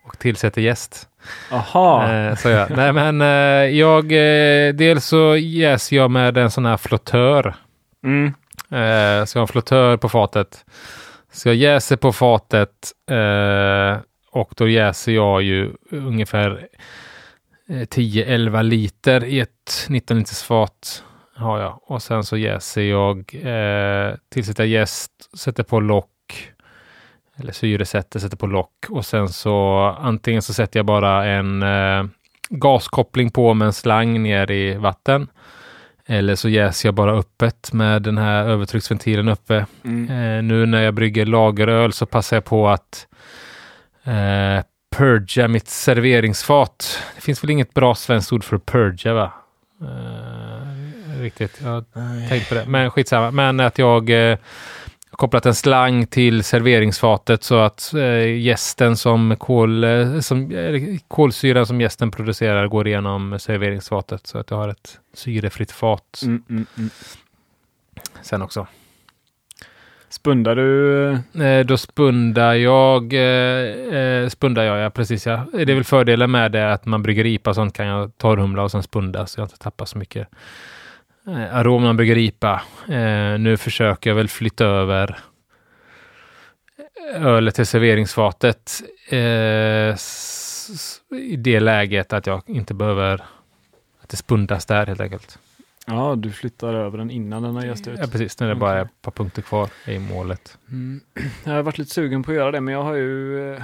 och tillsätter jäst. Aha! Eh, så jag. Nej men eh, jag, eh, dels så jäser jag med en sån här flottör. Mm. Eh, så jag har en flottör på fatet. Så jag jäser på fatet eh, och då jäser jag ju ungefär eh, 10-11 liter i ett 19 liters fat har jag. Och sen så jäser jag, eh, tillsätter jäst, sätter på lock eller syresätter, sätter på lock och sen så antingen så sätter jag bara en eh, gaskoppling på med en slang ner i vatten. Eller så jäser jag bara öppet med den här övertrycksventilen uppe. Mm. Eh, nu när jag brygger lageröl så passar jag på att eh, purga mitt serveringsfat. Det finns väl inget bra svenskt ord för purga va? Eh, riktigt, jag har tänkt på det. Men skitsamma. Men att jag eh, kopplat en slang till serveringsfatet så att eh, gästen som, kol, eh, som eh, kolsyran som gästen producerar går igenom serveringsfatet så att jag har ett syrefritt fat Mm, mm, mm. sen också. Spundar du? Eh, då spundar jag, eh, eh, spundar jag, ja precis ja. Det är väl fördelen med det att man brygger IPA sånt kan jag torrhumla och sen spunda så jag inte tappar så mycket eh, arom när man brygger IPA. Eh, nu försöker jag väl flytta över ölet till serveringsfatet eh, i det läget att jag inte behöver att det spundas där helt enkelt. Ja, du flyttar över den innan den har jäst ut. Ja, precis, när det bara är ett par punkter kvar i målet. Mm. Jag har varit lite sugen på att göra det, men jag har ju eh,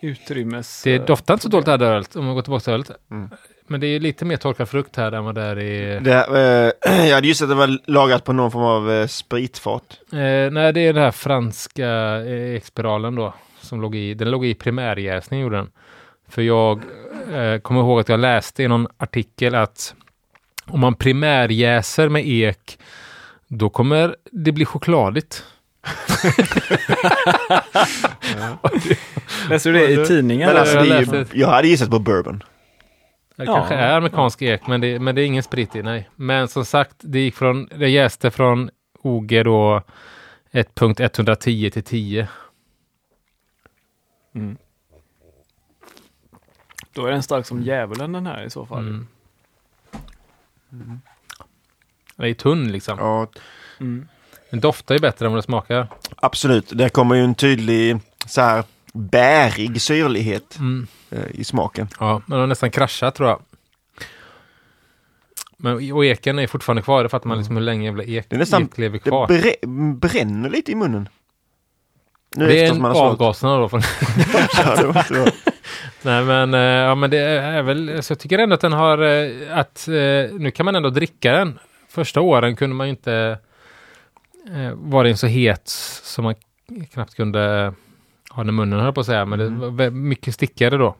utrymmes... Det doftar inte så dåligt det här ölet, om man går tillbaka till ölet. Mm. Men det är lite mer torkad frukt här än vad det är i... Det, eh, jag hade gissat att det var lagat på någon form av eh, spritfat. Eh, nej, det är den här franska eh, ekspiralen då. Som låg i, den låg i primärjäsning gjorde den. För jag eh, kommer ihåg att jag läste i någon artikel att om man primärjäser med ek då kommer det bli chokladigt. Läser du det i tidningen? Men alltså, jag det är ju, jag hade gissat på bourbon. Det Ja. kanske är amerikansk ek, men det, men det är ingen sprit i, nej. Men som sagt, det gick från, det jäste från OG då 1.110 till 10. Mm. Då är den stark som djävulen den här i så fall. Mm. Den är tunn liksom. Ja, Mm. Den doftar ju bättre än vad det smakar. absolut. Det kommer ju en tydlig så här bärig syrlighet Mm. eh, i smaken. Ja, men den har nästan kraschat tror jag. Men, och eken är fortfarande kvar, det fattar man liksom hur länge jävla ek, Det är nästan- ek lever Det kvar. brä- bränner lite i munnen. Nu Det är en avgaserna då. Från, Ja, det det nej men, eh, ja, men det är väl, så jag tycker ändå att den har, eh, att nu kan man ändå dricka den. Första åren kunde man ju inte vara den så het som man knappt kunde den i munnen höll jag på att säga. Men det Mm. var mycket stickare då.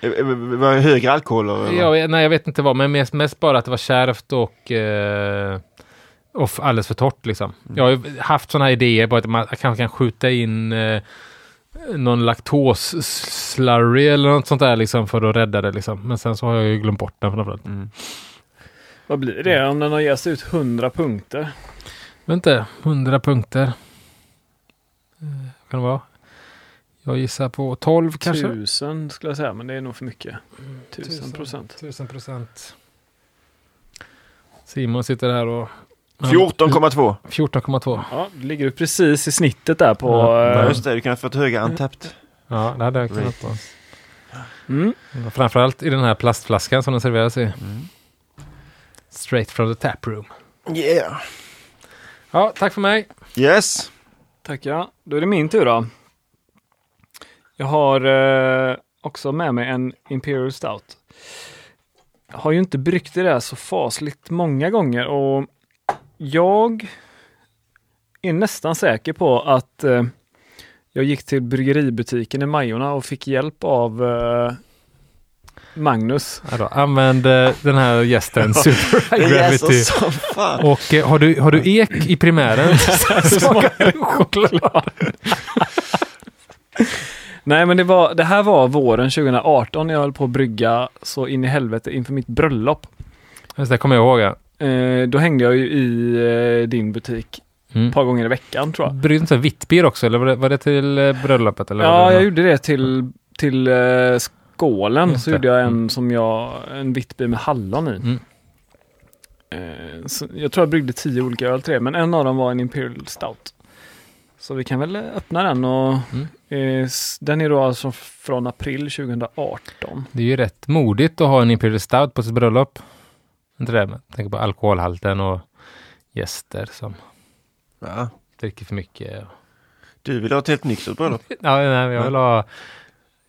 Eh, eh, Var det högre alkohol? vet- nej, jag vet inte vad, men mest, mest bara att det var kärvt och, eh, och alldeles för torrt liksom. Jag har haft sådana här idéer på att man kanske kan skjuta in eh, någon laktos-slurry eller något sånt där liksom för att rädda det liksom. Men sen så har jag ju glömt bort den framförallt. Mm. Vad blir det om den har jäst ut 100 punkter? Vänta, 100 punkter. Eh, kan det vara? Jag gissar på 12 kanske. Tusen skulle jag säga, men det är nog för mycket. Tusen procent. Tusen procent. Simon sitter här och... 14,2. 14,2. Ja, det ligger du precis i snittet där på... Ja, eh, Ja, just det. Du kan ha fått höga antäppt. Ja, det hade jag kunnat mm. Framförallt i den här plastflaskan som den serveras i. Mm. Straight from the tap room. Yeah. Ja, tack för mig. Yes. Tackar. Då är det min tur då. Jag har eh, också med mig en Imperial Stout. Jag har ju inte bryggt det där så fasligt många gånger och jag är nästan säker på att eh, jag gick till bryggeributiken i Majorna och fick hjälp av eh, Magnus. Ja, då, använd eh, den här gästen Super High Gravity. Och eh, har, du, har du ek i primären? Smakar choklad. Nej men det, var, det här var våren 2018 när jag höll på att brygga så in i helvete inför mitt bröllop. Just det kommer jag ihåg. Ja. Eh, då hängde jag ju i eh, din butik Mm. ett par gånger i veckan tror jag. Bryggde du inte vitt bier också? Eller var det, var det till eh, bröllopet? Eller Ja, jag gjorde det till, till eh, skålen. Just Så det. gjorde jag en Mm. som jag, en vitt med hallon i. Mm. Eh, jag tror jag bryggde tio olika öl till det, men en av dem var en Imperial Stout. Så vi kan väl öppna den och Mm. eh, den är då alltså från april 2018. Det är ju rätt modigt att ha en Imperial Stout på sitt bröllop. Inte det? Men tänk på alkoholhalten och gäster som Ja. dricker för mycket. Du vill ha ett helt nyktert bröllop? Ja, nej, jag vill ha...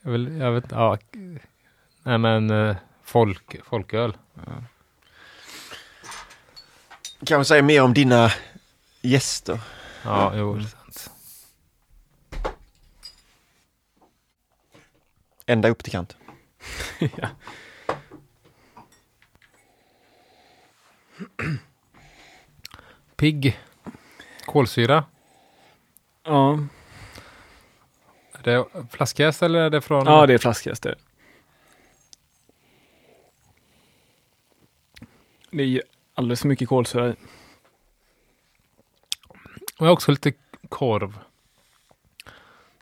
Jag vill, jag vet ja. Nej men eh, folk, folköl. Kan vi säga mer om dina gäster? Ja, jo, det är sant. Ända upp till kant. ja. Pigg. Kolsyra. Ja. Är det flaskjäst eller är det från? ja, det är flaskhäst det. Det är ju alldeles för mycket kolsyra i. Och jag har också lite korv.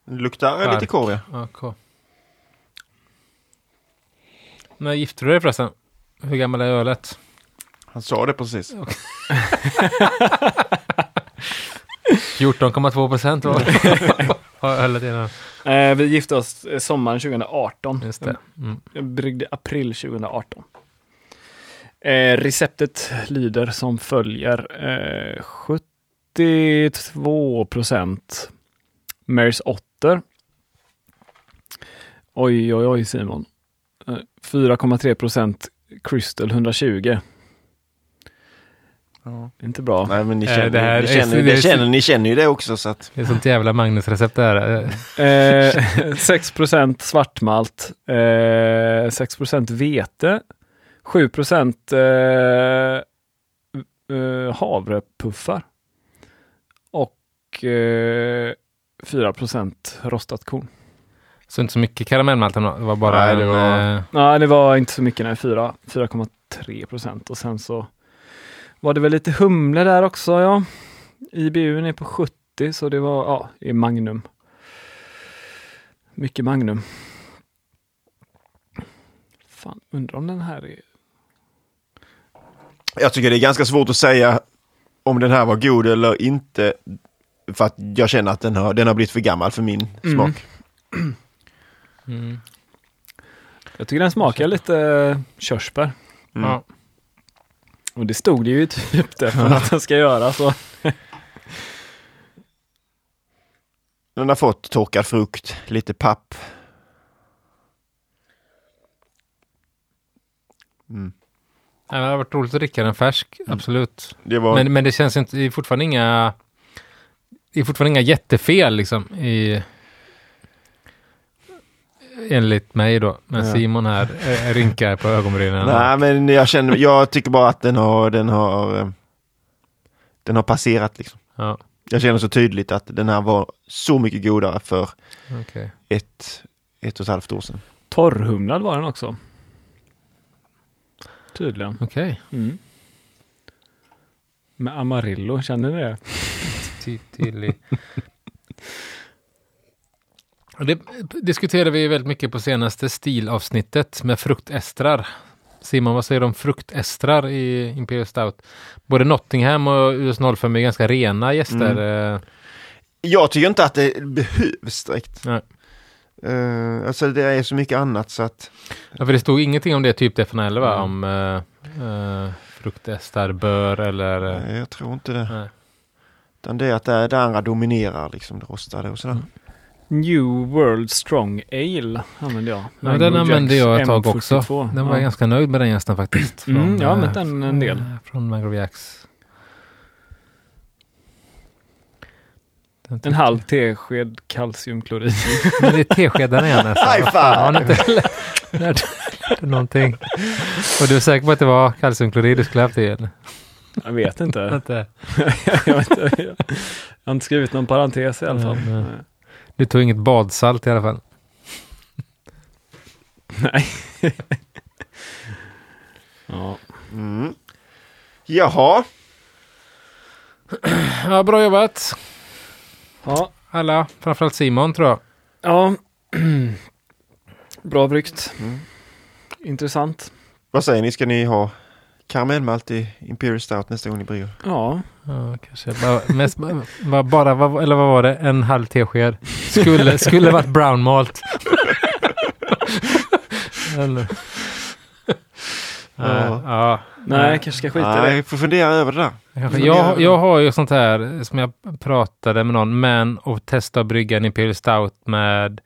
Det luktar Stark. lite korv ja. Ja, korv. När gifte du dig förresten? Hur gammal är ölet? Han sa det precis. 14,2 procent var ölet innan. Eh, vi gifte oss eh, sommaren 2018. Just det. Mm. Bryggde april 2018. Eh, receptet lyder som följer. Eh, 72 procent Marys Otter. Oj, oj, oj Simon. Eh, 4,3 procent Crystal 120. Ja. Inte bra. Nej men ni Eh, känner, det här ni, är- känner, det det är- känner, ni känner ju det också så att Det är sånt jävla Magnus-recept det här. Eh, Eh, 6 procent svartmalt. Eh, 6 procent vete. 7 procent eh, eh, havrepuffar. Och eh, 4 procent rostat korn. Så inte så mycket karamellmalt ändå. Det var bara Nej, det en, var- eh, Nej, det var inte så mycket. Nej, 4 4,3 procent. Och sen så var det väl lite humle där också. Ja. IBUn är på 70 så det var ja, i Magnum. Mycket Magnum. Fan, undrar om den här är... jag tycker det är ganska svårt att säga om den här var god eller inte. För att jag känner att den har, den har blivit för gammal för min Mm. smak. mm. Jag tycker den smakar lite eh, körsbär. Mm. Ja. Och det stod det ju typ det för att den ska göra så. Den har fått torkad frukt, lite papp. Mm. Det har varit roligt att dricka den färsk, absolut. Det var... Men, men det känns inte, det är fortfarande inga, det är fortfarande inga jättefel liksom i enligt mig då. Men Ja. Simon här eh, rynkar på ögonbrynen. Nej, men jag känner, jag tycker bara att den har, den har, den har passerat liksom. Ja, Jag känner så tydligt att den här var så mycket godare för okej. ett, ett och ett halvt år sedan. Torrhumlad var den också. Tydligen. Okej. Mm. Med Amarillo, känner ni det? Tydlig. Det diskuterade vi väldigt mycket på senaste stilavsnittet med fruktestrar. Simon, vad säger du om fruktestrar i Imperial Stout? Både Nottingham och US 05 är ganska rena gäster. eh, Jag tycker inte att det behövs direkt. Nej. Uh, alltså det är så mycket annat så att Ja, för det stod ingenting om det typ det från va? Mm. Om uh, uh, fruktestar bör eller... eh, nej, jag tror inte det. nej. Utan det är att det, det andra dominerar liksom det rostade och sådär. Mm. New World Strong Ale använde jag. Ja, Mango den använde Jacks jag ett tag M42. också. Den var ja. ganska nöjd med den gästen faktiskt. Mm, jag har använt eh, den en del. eh, Från Mangrove Jacks. Den En halv tesked kalciumklorid. Men det är teskedarna igen nästan. High five! Har ni inte lärt- någonting? Och du är säker på att det var kalciumklorid du skulle haft i? jag vet inte. Inte. jag, vet inte. jag har inte skrivit någon parentes i alla fall. Nej, nej. Du tog inget badsalt i alla fall. Nej. ja. Mm. Jaha, Ja, bra jobbat. ja. Alla, framförallt Simon tror jag. Ja. Bra bryggt. Mm. Intressant. vad säger ni? Ska ni ha karamellmalt i Imperial Stout nästa gång ni brygger? Ja. Ja, kanske. Bara, mest, bara, bara vad, eller vad var det? En halv tesked. Skulle, skulle varit brown malt. eller, Ja. ja. Nej, jag kanske ska skita i Nej, det. jag får fundera över det där. Jag, jag har ju sånt här som jag pratade med någon, men och testa att brygga en Imperial Stout med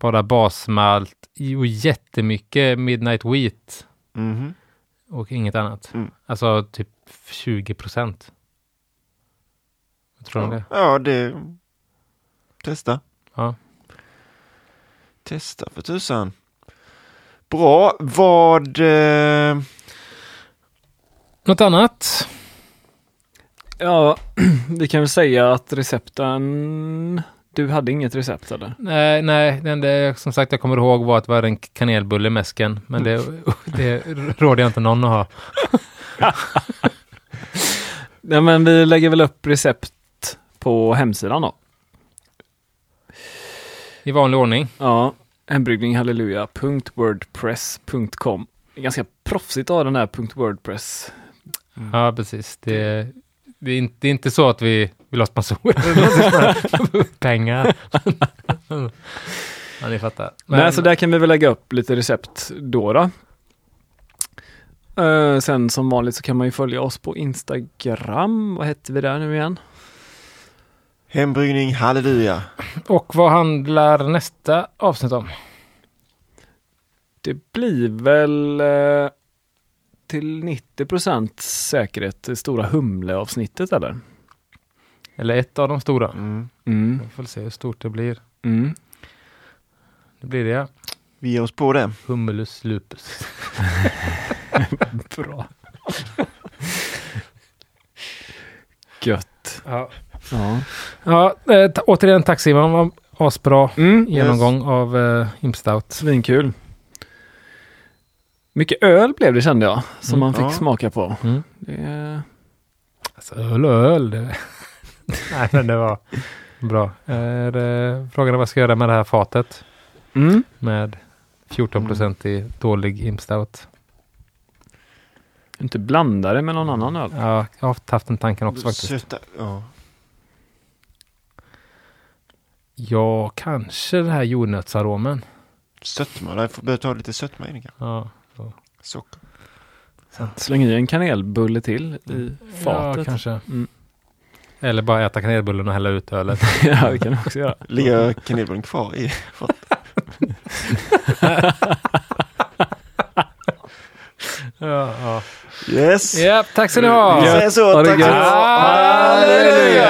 bara basmalt och jättemycket Midnight Wheat Mhm. och inget annat. Mm. Alltså typ 20 procent. Tror du om det? Ja, det... Testa. Ja. Testa för tusan. Bra. Vad... Eh... Något annat? Ja, vi kan väl säga att recepten... Du hade inget recept eller? Nej, nej, det enda som sagt jag kommer ihåg var att det var en kanelbulle i mäsken. Men det, det råder jag inte någon att ha. Nej men vi lägger väl upp recept på hemsidan då. I vanlig ordning. Ja, hembryggningshalleluja.wordpress.com. Det är ganska proffsigt att ha den här .wordpress. Ja, precis. Det, det, är inte, det är inte så att vi vill ha sponsorer. Pengar. ja, ni fattar. Nej, så där kan vi väl lägga upp lite recept då. då. Eh, sen som vanligt så kan man ju följa oss på Instagram. Vad hette vi där nu igen? Hembryggning, halleluja. Och vad handlar nästa avsnitt om? Det blir väl eh, till 90% säkerhet det stora humleavsnittet eller? Eller ett av de stora. Mm. Mm. Vi får se hur stort det blir. Mm. Det blir det. Vi ger oss på det. Humulus lupus. Bra. Gött. Ja, Ja. ja eh, återigen tack Simon. Var Asbra Mm. genomgång av eh, Impstout. Svinkul. Mycket öl blev det kände jag, som Mm. man fick Ja. smaka på. Mm. Det, Alltså, öl och öl. Det... Nej, men det var bra. Är, eh, frågan är vad jag ska göra med det här fatet mm. med 14 procent i dålig Impstout. Inte blanda det med någon annan öl. Ja, jag har haft den tanken också faktiskt. Söta, ja. Ja, kanske den här jordnötsaromen. Sötma, jag får börja ta lite sötma i den kanske. Ja, Socker. Släng i en kanelbulle till i ja fatet. kanske. Mm. Eller bara äta kanelbullen och hälla ut ölet. ja, det kan du också göra. Ligger kanelbullen kvar i ja, ja. Yes! ja, tack ska ni ha! Vi säger så. Tack så. Halleluja!